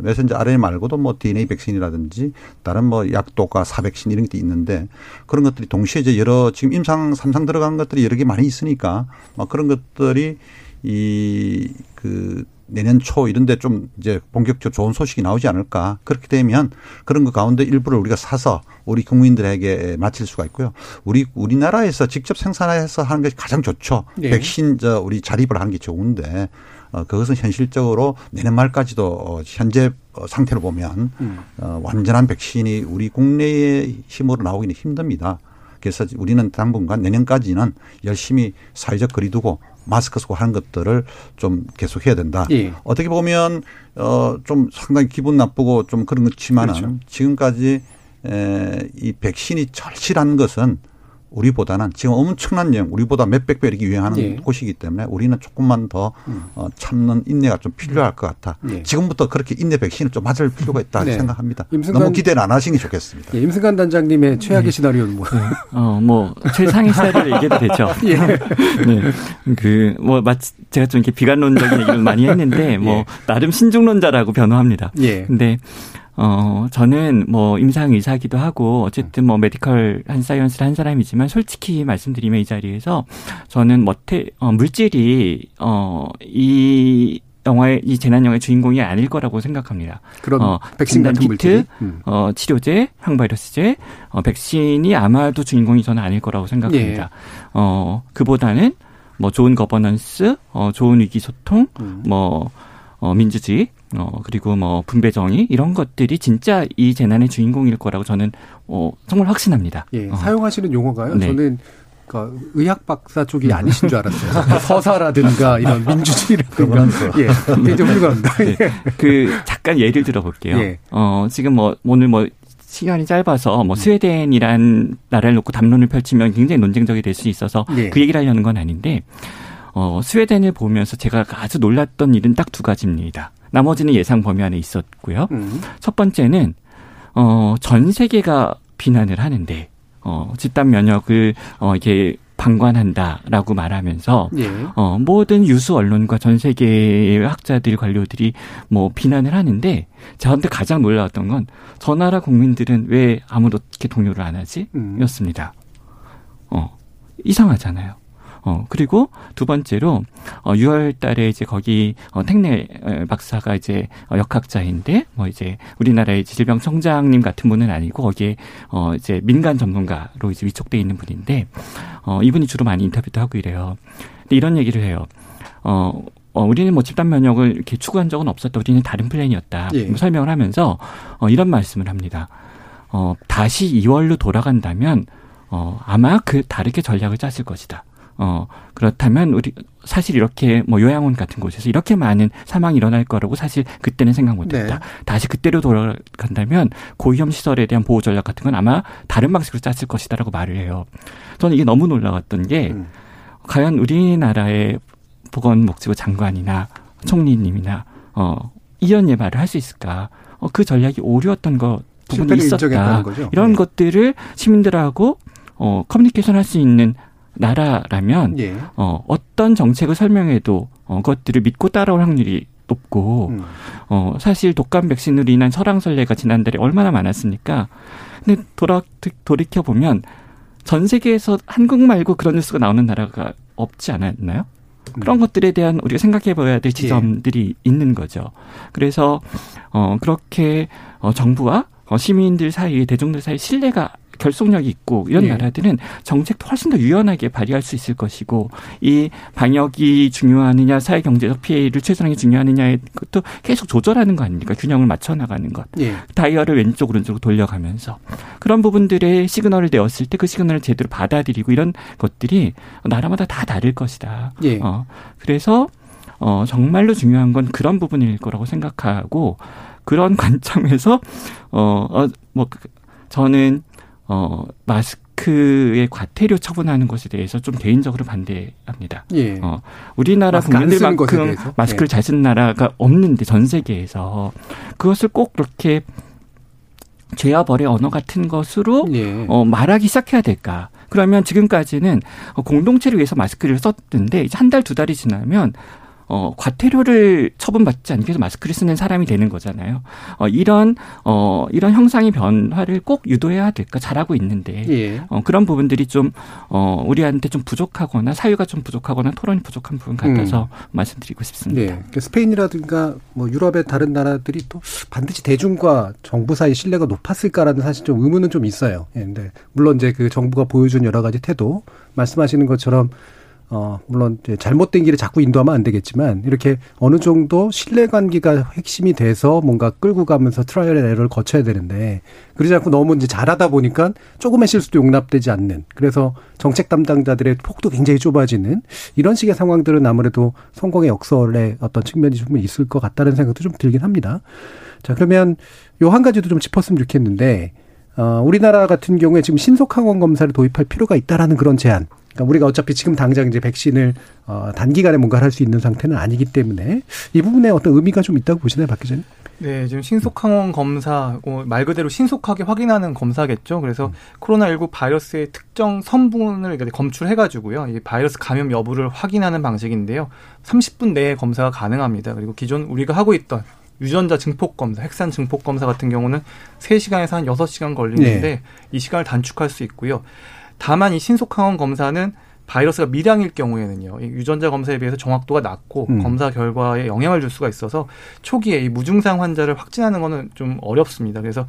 메신저 RNA 말고도 뭐 DNA 백신이라든지 다른 뭐 약도가 사백신 이런 게 있는데 그런 것들이 동시에 이제 여러 지금 임상 삼상 들어간 것들이 여러 개 많이 있으니까 뭐 그런 것들이 이 그 내년 초 이런 데 좀 이제 본격적으로 좋은 소식이 나오지 않을까. 그렇게 되면 그런 거 가운데 일부를 우리가 사서 우리 국민들에게 마칠 수가 있고요. 우리 우리나라에서 직접 생산해서 하는 것이 가장 좋죠. 네. 백신 저 우리 자립을 하는 게 좋은데 어 그것은 현실적으로 내년 말까지도 어 현재 어, 상태로 보면 음. 어 완전한 백신이 우리 국내의 힘으로 나오기는 힘듭니다. 그래서 우리는 당분간 내년까지는 열심히 사회적 거리두고 마스크 쓰고 하는 것들을 좀 계속해야 된다. 예. 어떻게 보면 어좀 상당히 기분 나쁘고 좀 그런 것지만은 그렇죠. 지금까지 에이 백신이 절실한 것은 우리보다는 지금 엄청난 영 우리보다 몇백 배 이렇게 유행하는 예. 곳이기 때문에 우리는 조금만 더 음. 어, 참는 인내가 좀 필요할 것 같아. 예. 지금부터 그렇게 인내 백신을 좀 맞을 필요가 있다 네. 생각합니다. 임승관- 너무 기대를 안 하시는 게 좋겠습니다. 예, 임승관 단장님의 최악의 시나리오는 뭐예요? 어, 뭐, 최상의 시나리오를 얘기해도 되죠. [laughs] 예. 네. 그, 뭐, 마치 제가 좀 이렇게 비관론적인 얘기를 많이 했는데, 뭐, 예. 나름 신중론자라고 변호합니다. 예. 근데, 어, 저는 뭐, 임상의사기도 하고, 어쨌든 뭐, medical 한 science를 한 사람이지만, 솔직히 말씀드리면 이 자리에서, 저는 뭐, 태, 어, 물질이, 어, 이, 영화의, 이 재난 영화의 주인공이 아닐 거라고 생각합니다. 그런 어, 백신 같은. 키트, 음. 어, 치료제, 항바이러스제, 어, 백신이 아마도 주인공이 저는 아닐 거라고 생각합니다. 예. 어, 그보다는 뭐 좋은 거버넌스, 어, 좋은 위기 소통, 음. 뭐, 어, 민주주의, 어, 그리고 뭐 분배정의, 이런 것들이 진짜 이 재난의 주인공일 거라고 저는, 어, 정말 확신합니다. 예, 어. 사용하시는 용어가요. 네. 저는 그 의학 박사 쪽이 아니신 줄 알았어요. [laughs] 서사라든가 이런 [laughs] 민주주의라든가. 예, 굉장히 훌륭합니다. 네. 그 잠깐 예를 들어볼게요. 예. 어 지금 뭐 오늘 뭐 시간이 짧아서 뭐 스웨덴이란 나라를 놓고 담론을 펼치면 굉장히 논쟁적이 될 수 있어서 예. 그 얘기를 하려는 건 아닌데 어 스웨덴을 보면서 제가 아주 놀랐던 일은 딱 두 가지입니다. 나머지는 예상 범위 안에 있었고요. 음. 첫 번째는 어, 전 세계가 비난을 하는데 어, 집단 면역을 어, 이게 방관한다라고 말하면서 예. 어, 모든 유수 언론과 전 세계의 학자들 관료들이 뭐 비난을 하는데 저한테 가장 놀라웠던 건 저 나라 국민들은 왜 아무도 이렇게 동요를 안 하지? 음. 였습니다. 어, 이상하잖아요. 어, 그리고 두 번째로, 어, 6월 달에 이제 거기, 어, 택내 어, 박사가 이제 어, 역학자인데, 뭐 이제 우리나라의 질병 청장님 같은 분은 아니고, 거기에, 어, 이제 민간 전문가로 이제 위촉돼 있는 분인데, 어, 이분이 주로 많이 인터뷰도 하고 이래요. 근데 이런 얘기를 해요. 어, 어, 우리는 뭐 집단 면역을 이렇게 추구한 적은 없었다. 우리는 다른 플랜이었다. 예. 뭐 설명을 하면서, 어, 이런 말씀을 합니다. 어, 다시 2월로 돌아간다면, 어, 아마 그 다르게 전략을 짰을 것이다. 어, 그렇다면 우리 사실 이렇게 뭐 요양원 같은 곳에서 이렇게 많은 사망이 일어날 거라고 사실 그때는 생각 못 했다. 네. 다시 그때로 돌아간다면 고위험 시설에 대한 보호 전략 같은 건 아마 다른 방식으로 짰을 것이다라고 말을 해요. 저는 이게 너무 놀라웠던 게 음. 과연 우리나라의 보건복지부 장관이나 총리님이나 어 이런 예말을 할 수 있을까? 어, 그 전략이 오류였던 거 부분이 있었다. 거죠. 이런 네. 것들을 시민들하고 어 커뮤니케이션 할 수 있는 나라라면 예. 어 어떤 정책을 설명해도 어 그것들을 믿고 따라올 확률이 높고 음. 어 사실 독감 백신으로 인한 설왕설래가 지난달에 얼마나 많았습니까? 근데 돌아 돌이켜 보면 전 세계에서 한국 말고 그런 뉴스가 나오는 나라가 없지 않았나요? 그런 것들에 대한 우리가 생각해 봐야 될 지점들이 있는 거죠. 그래서 어 그렇게 어 정부와 어 시민들 사이에 대중들 사이에 신뢰가 결속력이 있고 이런 예. 나라들은 정책도 훨씬 더 유연하게 발휘할 수 있을 것이고 이 방역이 중요하느냐 사회 경제적 피해를 최소한하게 중요하느냐에 것도 계속 조절하는 거 아닙니까 균형을 맞춰 나가는 것 예. 다이얼을 왼쪽 오른쪽으로 돌려가면서 그런 부분들의 시그널을 내었을 때 그 시그널을 제대로 받아들이고 이런 것들이 나라마다 다 다를 것이다. 예. 어, 그래서 어, 정말로 중요한 건 그런 부분일 거라고 생각하고 그런 [laughs] 관점에서 어, 어, 뭐 저는 어, 마스크의 과태료 처분하는 것에 대해서 좀 개인적으로 반대합니다. 예. 어, 우리나라 국민들만큼 대해서? 마스크를 예. 잘 쓰는 나라가 없는데 전 세계에서 그것을 꼭 그렇게 죄와 벌의 언어 같은 것으로 예. 어, 말하기 시작해야 될까? 그러면 지금까지는 어, 공동체를 위해서 마스크를 썼는데 이제 한 달 두 달이 지나면 어, 과태료를 처분받지 않기 위해서 마스크를 쓰는 사람이 되는 거잖아요. 어, 이런 어, 이런 형상의 변화를 꼭 유도해야 될까? 잘하고 있는데 예. 어, 그런 부분들이 좀, 어, 우리한테 좀 부족하거나 사유가 좀 부족하거나 토론이 부족한 부분 같아서 말씀드리고 싶습니다. 네. 그 스페인이라든가 뭐 유럽의 다른 나라들이 또 반드시 대중과 정부 사이 신뢰가 높았을까라는 사실 좀 의문은 좀 있어요. 예, 근데 물론 이제 그 정부가 보여준 여러 가지 태도 말씀하시는 것처럼 어 물론 잘못된 길에 자꾸 인도하면 안 되겠지만 이렇게 어느 정도 신뢰 관계가 핵심이 돼서 뭔가 끌고 가면서 trial and error를 거쳐야 되는데 그러지 않고 너무 이제 잘하다 보니까 조금의 실수도 용납되지 않는 그래서 정책 담당자들의 폭도 굉장히 좁아지는 이런 식의 상황들은 아무래도 성공의 역설의 어떤 측면이 좀 있을 것 같다는 생각도 좀 들긴 합니다. 자 그러면 요 한 가지도 좀 짚었으면 좋겠는데 어, 우리나라 같은 경우에 지금 신속 항원 검사를 도입할 필요가 있다라는 그런 제안. 그러니까 우리가 어차피 지금 당장 이제 백신을 어, 단기간에 뭔가를 할 수 있는 상태는 아니기 때문에 이 부분에 어떤 의미가 좀 있다고 보시나요, 박 기자님? 네, 지금 신속항원 검사, 어, 말 그대로 신속하게 확인하는 검사겠죠. 그래서 코로나19 바이러스의 특정 성분을 검출해가지고요. 이 바이러스 감염 여부를 확인하는 방식인데요. 30분 내에 검사가 가능합니다. 그리고 기존 우리가 하고 있던 유전자 증폭 검사, 핵산 증폭 검사 같은 경우는 3시간에서 한 6시간 걸리는데 네. 이 시간을 단축할 수 있고요. 다만 이 신속항원 검사는 바이러스가 미량일 경우에는요, 이 유전자 검사에 비해서 정확도가 낮고 음. 검사 결과에 영향을 줄 수가 있어서 초기에 이 무증상 환자를 확진하는 거는 좀 어렵습니다. 그래서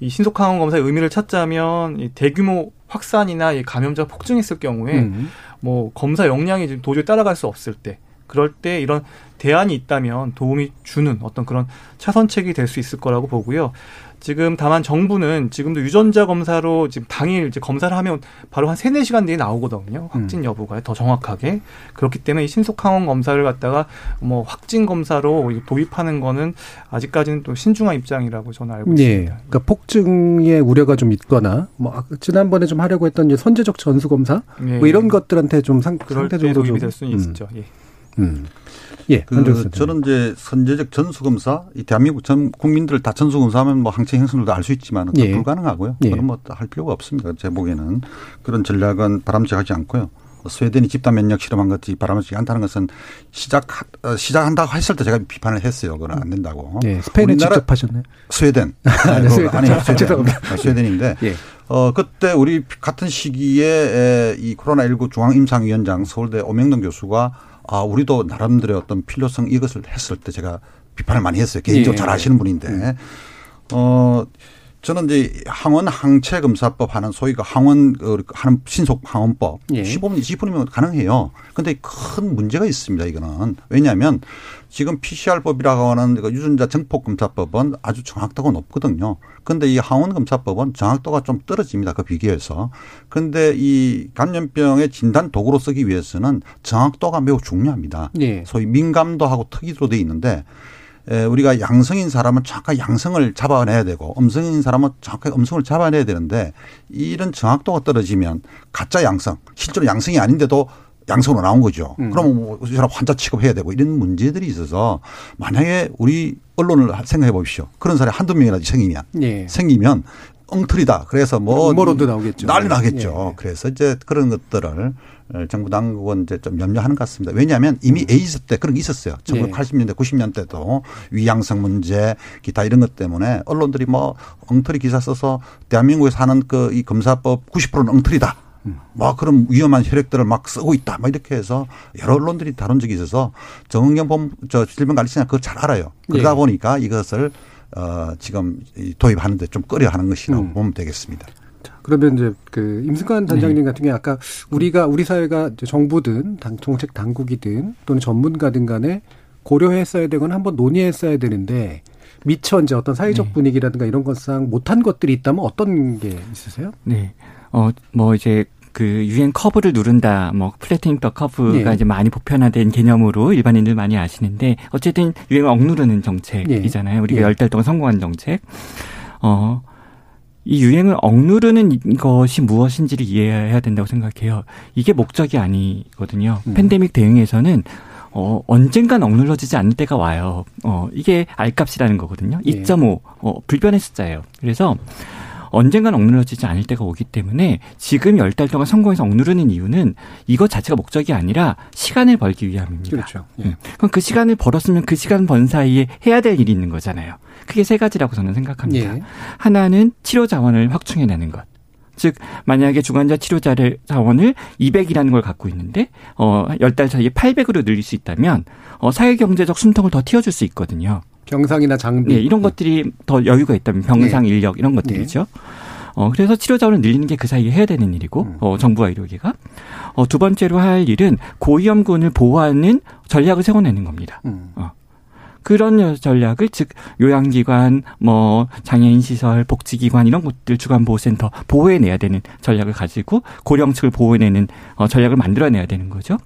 이 신속항원 검사의 의미를 찾자면 이 대규모 확산이나 이 감염자가 폭증했을 경우에 음. 뭐 검사 역량이 지금 도저히 따라갈 수 없을 때 그럴 때 이런 대안이 있다면 도움이 주는 어떤 그런 차선책이 될 수 있을 거라고 보고요. 지금 다만 정부는 지금도 유전자 검사로 지금 당일 이제 검사를 하면 바로 한 세네 시간 뒤에 나오거든요. 확진 여부가 더 정확하게. 그렇기 때문에 이 신속 항원 검사를 갖다가 뭐 확진 검사로 도입하는 거는 아직까지는 또 신중한 입장이라고 저는 알고 예. 있습니다. 그러니까 폭증의 우려가 좀 있거나 뭐 아, 지난번에 좀 하려고 했던 이제 선제적 전수 검사 예. 뭐 이런 것들한테 좀 상, 상대적으로 도입이 좀될 수는 음, 있죠. 예. 음. 예. 그 저는 이제 선제적 전수검사, 이 대한민국 전 국민들 다 전수검사하면 뭐 항체 행성들도 알 수 있지만 예. 불가능하고요. 예. 그건 뭐 할 필요가 없습니다. 제 보기에는 그런 전략은 바람직하지 않고요. 스웨덴이 집단 면역 실험한 것이 바람직하지 않다는 것은 시작 어, 시작한다고 했을 때 제가 비판을 했어요. 그건 안 된다고. 예. 스페인에 직접 하셨나요? [laughs] 스웨덴. 아니, 그거 스웨덴. 아니에요. 스웨덴. 스웨덴인데 예. 어 그때 우리 같은 시기에 에, 이 코로나19 중앙임상위원장 서울대 오명동 교수가 아 우리도 나름대로 어떤 필요성 이것을 했을 때 제가 비판을 많이 했어요. 개인적으로 예. 잘 아시는 분인데 어 저는 이제 항원 항체 검사법 하는 소위가 항원 그 하는 신속 항원법 예. 15분 20분이면 가능해요. 근데 큰 문제가 있습니다. 이거는 왜냐하면 지금 PCR법이라고 하는 그 유전자 정폭 검사법은 아주 정확도가 높거든요. 그런데 이 항원 검사법은 정확도가 좀 떨어집니다. 그 비교해서. 그런데 이 감염병의 진단 도구로 쓰기 위해서는 정확도가 매우 중요합니다. 예. 소위 민감도 하고 특이도로 돼 있는데 에, 우리가 양성인 사람은 정확하게 양성을 잡아내야 되고 음성인 사람은 정확하게 음성을 잡아내야 되는데 이런 정확도가 떨어지면 가짜 양성, 실제로 양성이 아닌데도 양성으로 나온 거죠. 음. 그러면 뭐이 사람 환자 취급해야 되고 이런 문제들이 있어서 만약에 우리 언론을 생각해 보십시오. 그런 사람이 한두 명이라도 생기면 예. 생기면 엉터리다. 그래서 뭐 음모론도 나오겠죠. 난리 나겠죠. 예. 그래서 이제 그런 것들을 정부 당국은 이제 좀 염려하는 것 같습니다. 왜냐하면 이미 에이즈 때 그런 게 있었어요. 예. 1980년대, 90년대도 위양성 문제, 기타 이런 것 때문에 언론들이 뭐 엉터리 기사 써서 대한민국에서 하는 그 이 검사법 90%는 엉터리다. 뭐 그런 위험한 혈액들을 막 쓰고 있다. 막 이렇게 해서 여러 언론들이 다룬 적이 있어서 정은경 본, 저 질병관리청장 그거 잘 알아요. 그러다 예. 보니까 이것을 어 지금 이 도입하는데 좀 꺼려 하는 것이라고 음. 보면 되겠습니다. 그러면 이제 그 임승관 네. 단장님 같은 경우 아까 우리가 우리 사회가 이제 정부든 당, 정책 당국이든 또는 전문가든 간에 고려했어야 되거나 한번 논의했어야 되는데 미처 이제 어떤 사회적 네. 분위기라든가 이런 것상 못한 것들이 있다면 어떤 게 있으세요? 네. 어, 뭐 이제 그 유행 커브를 누른다, 뭐 flattening the curve가 예. 이제 많이 보편화된 개념으로 일반인들 많이 아시는데 어쨌든 유행을 억누르는 정책이잖아요. 우리가 예. 열달 동안 성공한 정책. 어, 이 유행을 억누르는 것이 무엇인지를 이해해야 된다고 생각해요. 이게 목적이 아니거든요. 음. 팬데믹 대응에서는 어, 언젠간 억눌러지지 않을 때가 와요. 어, 이게 R값이라는 거거든요. 예. 2.5, 어, 불변의 숫자예요. 그래서 언젠간 억눌러지지 않을 때가 오기 때문에 지금 열 달 동안 성공해서 억누르는 이유는 이것 자체가 목적이 아니라 시간을 벌기 위함입니다. 그렇죠. 예. 음. 그럼 그 시간을 벌었으면 그 시간 번 사이에 해야 될 일이 있는 거잖아요. 크게 세 가지라고 저는 생각합니다. 예. 하나는 치료 자원을 확충해내는 것. 즉 만약에 주관자 치료 자를- 자원을 200이라는 걸 갖고 있는데 어 10달 사이에 800으로 늘릴 수 있다면 어 사회 경제적 숨통을 더 틔워 줄수 있거든요. 병상이나 장비. 네, 이런 것들이 더 여유가 있다면 병상 인력 이런 것들이죠. 어, 그래서 치료 자원을 늘리는 게 그 사이에 해야 되는 일이고, 음. 어, 정부와 의료계가. 어, 두 번째로 할 일은 고위험군을 보호하는 전략을 세워내는 겁니다. 음. 그런 전략을 즉 요양기관, 뭐 장애인 시설, 복지기관 이런 곳들 주간보호센터 보호해내야 되는 전략을 가지고 고령층을 보호해내는 어, 전략을 만들어내야 되는 거죠.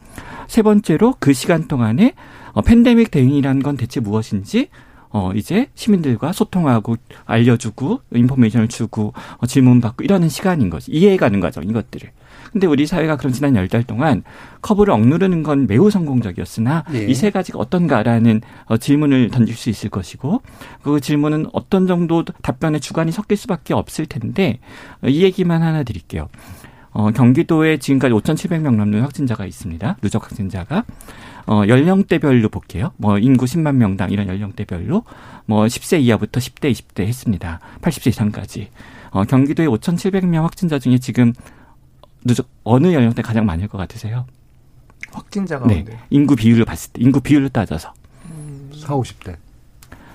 세 번째로 그 시간 동안에 어, 팬데믹 대응이라는 건 대체 무엇인지 어, 이제 시민들과 소통하고 알려주고 인포메이션을 주고 어, 질문 받고 이러는 시간인 거지. 이해해가는 과정 이것들을. 근데 우리 사회가 그런 지난 열 달 동안 커브를 억누르는 건 매우 성공적이었으나 예. 이세 가지가 어떤가라는 어, 질문을 던질 수 있을 것이고 그 질문은 어떤 정도 답변의 주관이 섞일 수밖에 없을 텐데 어, 이 얘기만 하나 드릴게요. 어, 경기도에 지금까지 5,700명 넘는 확진자가 있습니다. 누적 확진자가. 어, 연령대별로 볼게요. 뭐, 인구 10만 명당 이런 연령대별로 뭐, 10세 이하부터 10대, 20대 했습니다. 80세 이상까지. 어, 경기도에 5,700명 확진자 중에 지금 누적, 어느 연령대 가장 많을 것 같으세요? 확진자 네. 가운데. 인구 비율을 봤을 때, 인구 비율로 따져서. 4, 50대.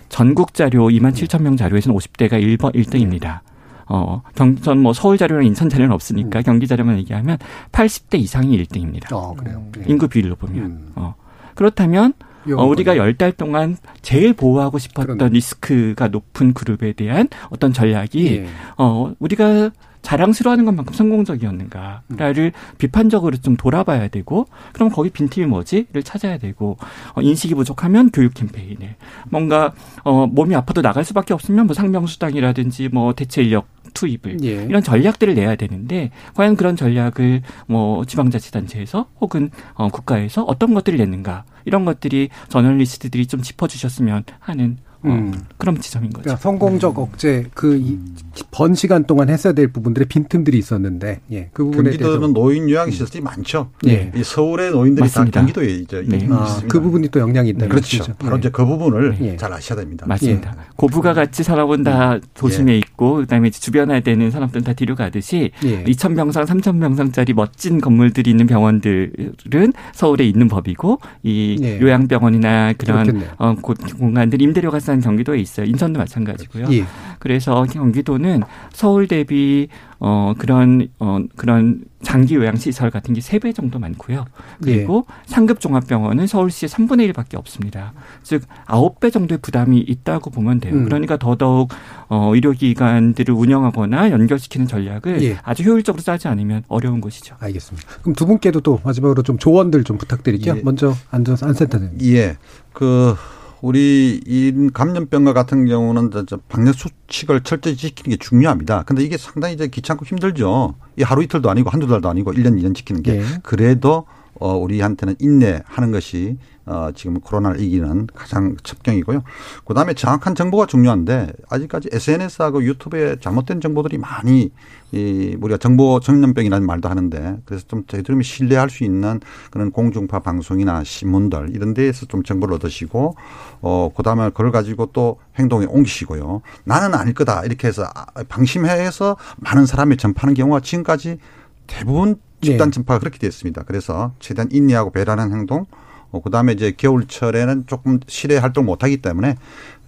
전국 자료 2만 7천 명 자료에서는 50대가 1번 1등입니다. 어, 경, 전뭐 서울 자료랑 인천 자료는 없으니까 음. 경기 자료만 얘기하면 80대 이상이 1등입니다. 어, 그래요. 예. 인구 비율로 보면. 음. 어. 그렇다면 어, 우리가 열 달 동안 제일 보호하고 싶었던 그러네. 리스크가 높은 그룹에 대한 어떤 전략이 예. 어 우리가 자랑스러워하는 것만큼 성공적이었는가를 음. 비판적으로 좀 돌아봐야 되고 그럼 거기 빈틈이 뭐지를 찾아야 되고 어, 인식이 부족하면 교육 캠페인을 뭔가 어 몸이 아파도 나갈 수밖에 없으면 뭐 상병수당이라든지 뭐 대체 인력 투입을 예. 이런 전략들을 내야 되는데 과연 그런 전략을 뭐 지방자치단체에서 혹은 어 국가에서 어떤 것들을 냈는가 이런 것들이 저널리스트들이 좀 짚어주셨으면 하는 어, 음. 그런 지점인 거죠. 그러니까 성공적 억제 그번 시간 동안 했어야 될 부분들의 빈틈들이 있었는데 예, 그 부분에 경기도는 노인 요양 시설이 음. 많죠. 예. 이 서울의 노인들이 맞습니다. 다 경기도에 이제 네. 아, 그 부분이 또 영향이 있다. 네. 그렇죠. 그렇죠. 바로 예. 이제 그 부분을 예. 잘 아셔야 됩니다. 맞습니다. 예. 고부가 같이 산업은 다 음. 도심에 예. 있고 그다음에 주변에 되는 산업들은 다 뒤로 가듯이 예. 2,000병상, 3,000병상짜리 멋진 건물들이 있는 병원들은 서울에 있는 법이고 이 예. 요양병원이나 그런 어, 공간들 임대료가 싼 경기도에 있어요. 인천도 마찬가지고요. 예. 그래서 경기도는 서울 대비 어 그런 어 그런 장기 요양 시설 같은 게 세 배 정도 많고요. 그리고 예. 상급 종합병원은 서울시에 3분의 1밖에 없습니다. 즉 9배 정도의 부담이 있다고 보면 돼요. 음. 그러니까 더더욱 어 의료 기관들을 운영하거나 연결시키는 전략을 예. 아주 효율적으로 짜지 않으면 어려운 것이죠. 알겠습니다. 그럼 두 분께도 또 마지막으로 좀 조언들 좀 부탁드릴게요. 예. 먼저 안전 안센터님. 예. 그 우리 이 감염병과 같은 경우는 방역 수칙을 철저히 지키는 게 중요합니다. 근데 이게 상당히 이제 귀찮고 힘들죠. 이 하루 이틀도 아니고 한두 달도 아니고 1년, 2년 지키는 게. 네. 그래도 어 우리한테는 인내하는 것이 어 지금 코로나를 이기는 가장 첩경이고요. 그 다음에 정확한 정보가 중요한데 아직까지 SNS하고 유튜브에 잘못된 정보들이 많이 이 우리가 정보 전염병이라는 말도 하는데 그래서 좀 저희들이 신뢰할 수 있는 그런 공중파 방송이나 신문들 이런 데에서 좀 정보를 얻으시고 어 그다음에 그걸 가지고 또 행동에 옮기시고요. 나는 아닐 거다 이렇게 해서 방심해서 많은 사람이 전파하는 경우가 지금까지 대부분 집단 전파가 네. 그렇게 됐습니다. 그래서 최대한 인내하고 배려하는 행동 어, 그 다음에 이제 겨울철에는 조금 실외 활동 못 하기 때문에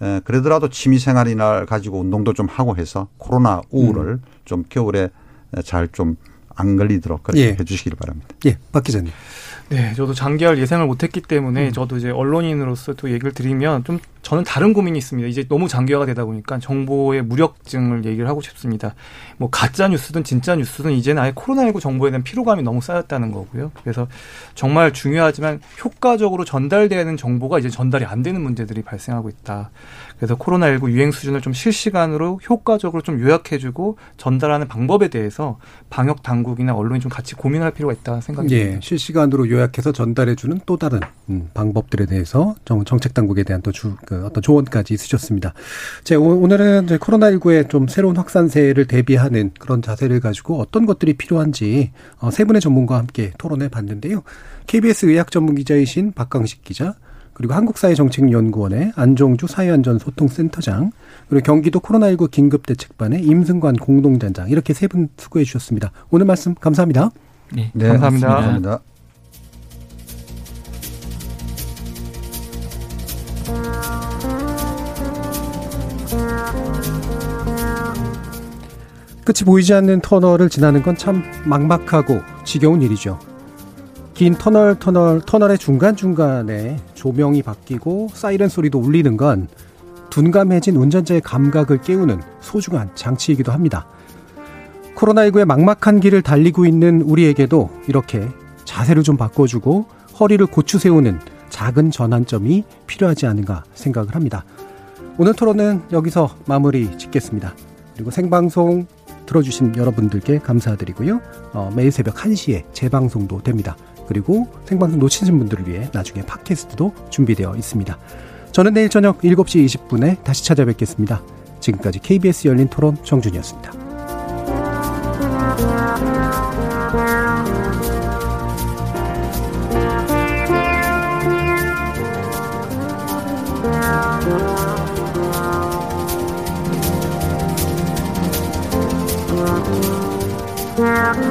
에, 그러더라도 취미 생활이나 가지고 운동도 좀 하고 해서 코로나 우울을 음. 좀 겨울에 잘 좀 안 걸리도록 그렇게 예. 해 주시길 바랍니다. 예, 박 기자님. 네, 저도 장기할 예상을 못했기 때문에 음. 저도 이제 언론인으로서 또 얘기를 드리면 좀 저는 다른 고민이 있습니다. 이제 너무 장기화가 되다 보니까 정보의 무력증을 얘기를 하고 싶습니다. 뭐 가짜 뉴스든 진짜 뉴스든 이제는 아예 코로나19 정보에 대한 피로감이 너무 쌓였다는 거고요. 그래서 정말 중요하지만 효과적으로 전달되는 정보가 이제 전달이 안 되는 문제들이 발생하고 있다. 그래서 코로나19 유행 수준을 좀 실시간으로 효과적으로 좀 요약해주고 전달하는 방법에 대해서 방역 당국이나 언론이 좀 같이 고민할 필요가 있다 생각이 듭니다. 예, 실시간으로 요약해서 전달해주는 또 다른 음, 방법들에 대해서 정책 당국에 대한 또 주, 그 어떤 조언까지 있으셨습니다. 자, 오늘은 이제 코로나19의 좀 새로운 확산세를 대비하는 그런 자세를 가지고 어떤 것들이 필요한지 어, 세 분의 전문가와 함께 토론해 봤는데요. KBS 의학 전문 기자이신 박강식 기자, 그리고 한국사회정책연구원의 안종주 사회안전소통센터장, 그리고 경기도 코로나19 긴급대책반의 임승관 공동단장 이렇게 세 분 수고해 주셨습니다. 오늘 말씀 감사합니다. 네, 네 감사합니다. 감사합니다. 끝이 보이지 않는 터널을 지나는 건 참 막막하고 지겨운 일이죠. 긴 터널 터널 터널의 중간중간에 조명이 바뀌고 사이렌 소리도 울리는 건 둔감해진 운전자의 감각을 깨우는 소중한 장치이기도 합니다. 코로나19의 막막한 길을 달리고 있는 우리에게도 이렇게 자세를 좀 바꿔주고 허리를 고추 세우는 작은 전환점이 필요하지 않은가 생각을 합니다. 오늘 토론은 여기서 마무리 짓겠습니다. 그리고 생방송 들어주신 여러분들께 감사드리고요. 어, 매일 새벽 1시에 재방송도 됩니다. 그리고 생방송 놓치신 분들을 위해 나중에 팟캐스트도 준비되어 있습니다. 저는 내일 저녁 7시 20분에 다시 찾아뵙겠습니다. 지금까지 KBS 열린 토론 정준이었습니다. Yeah.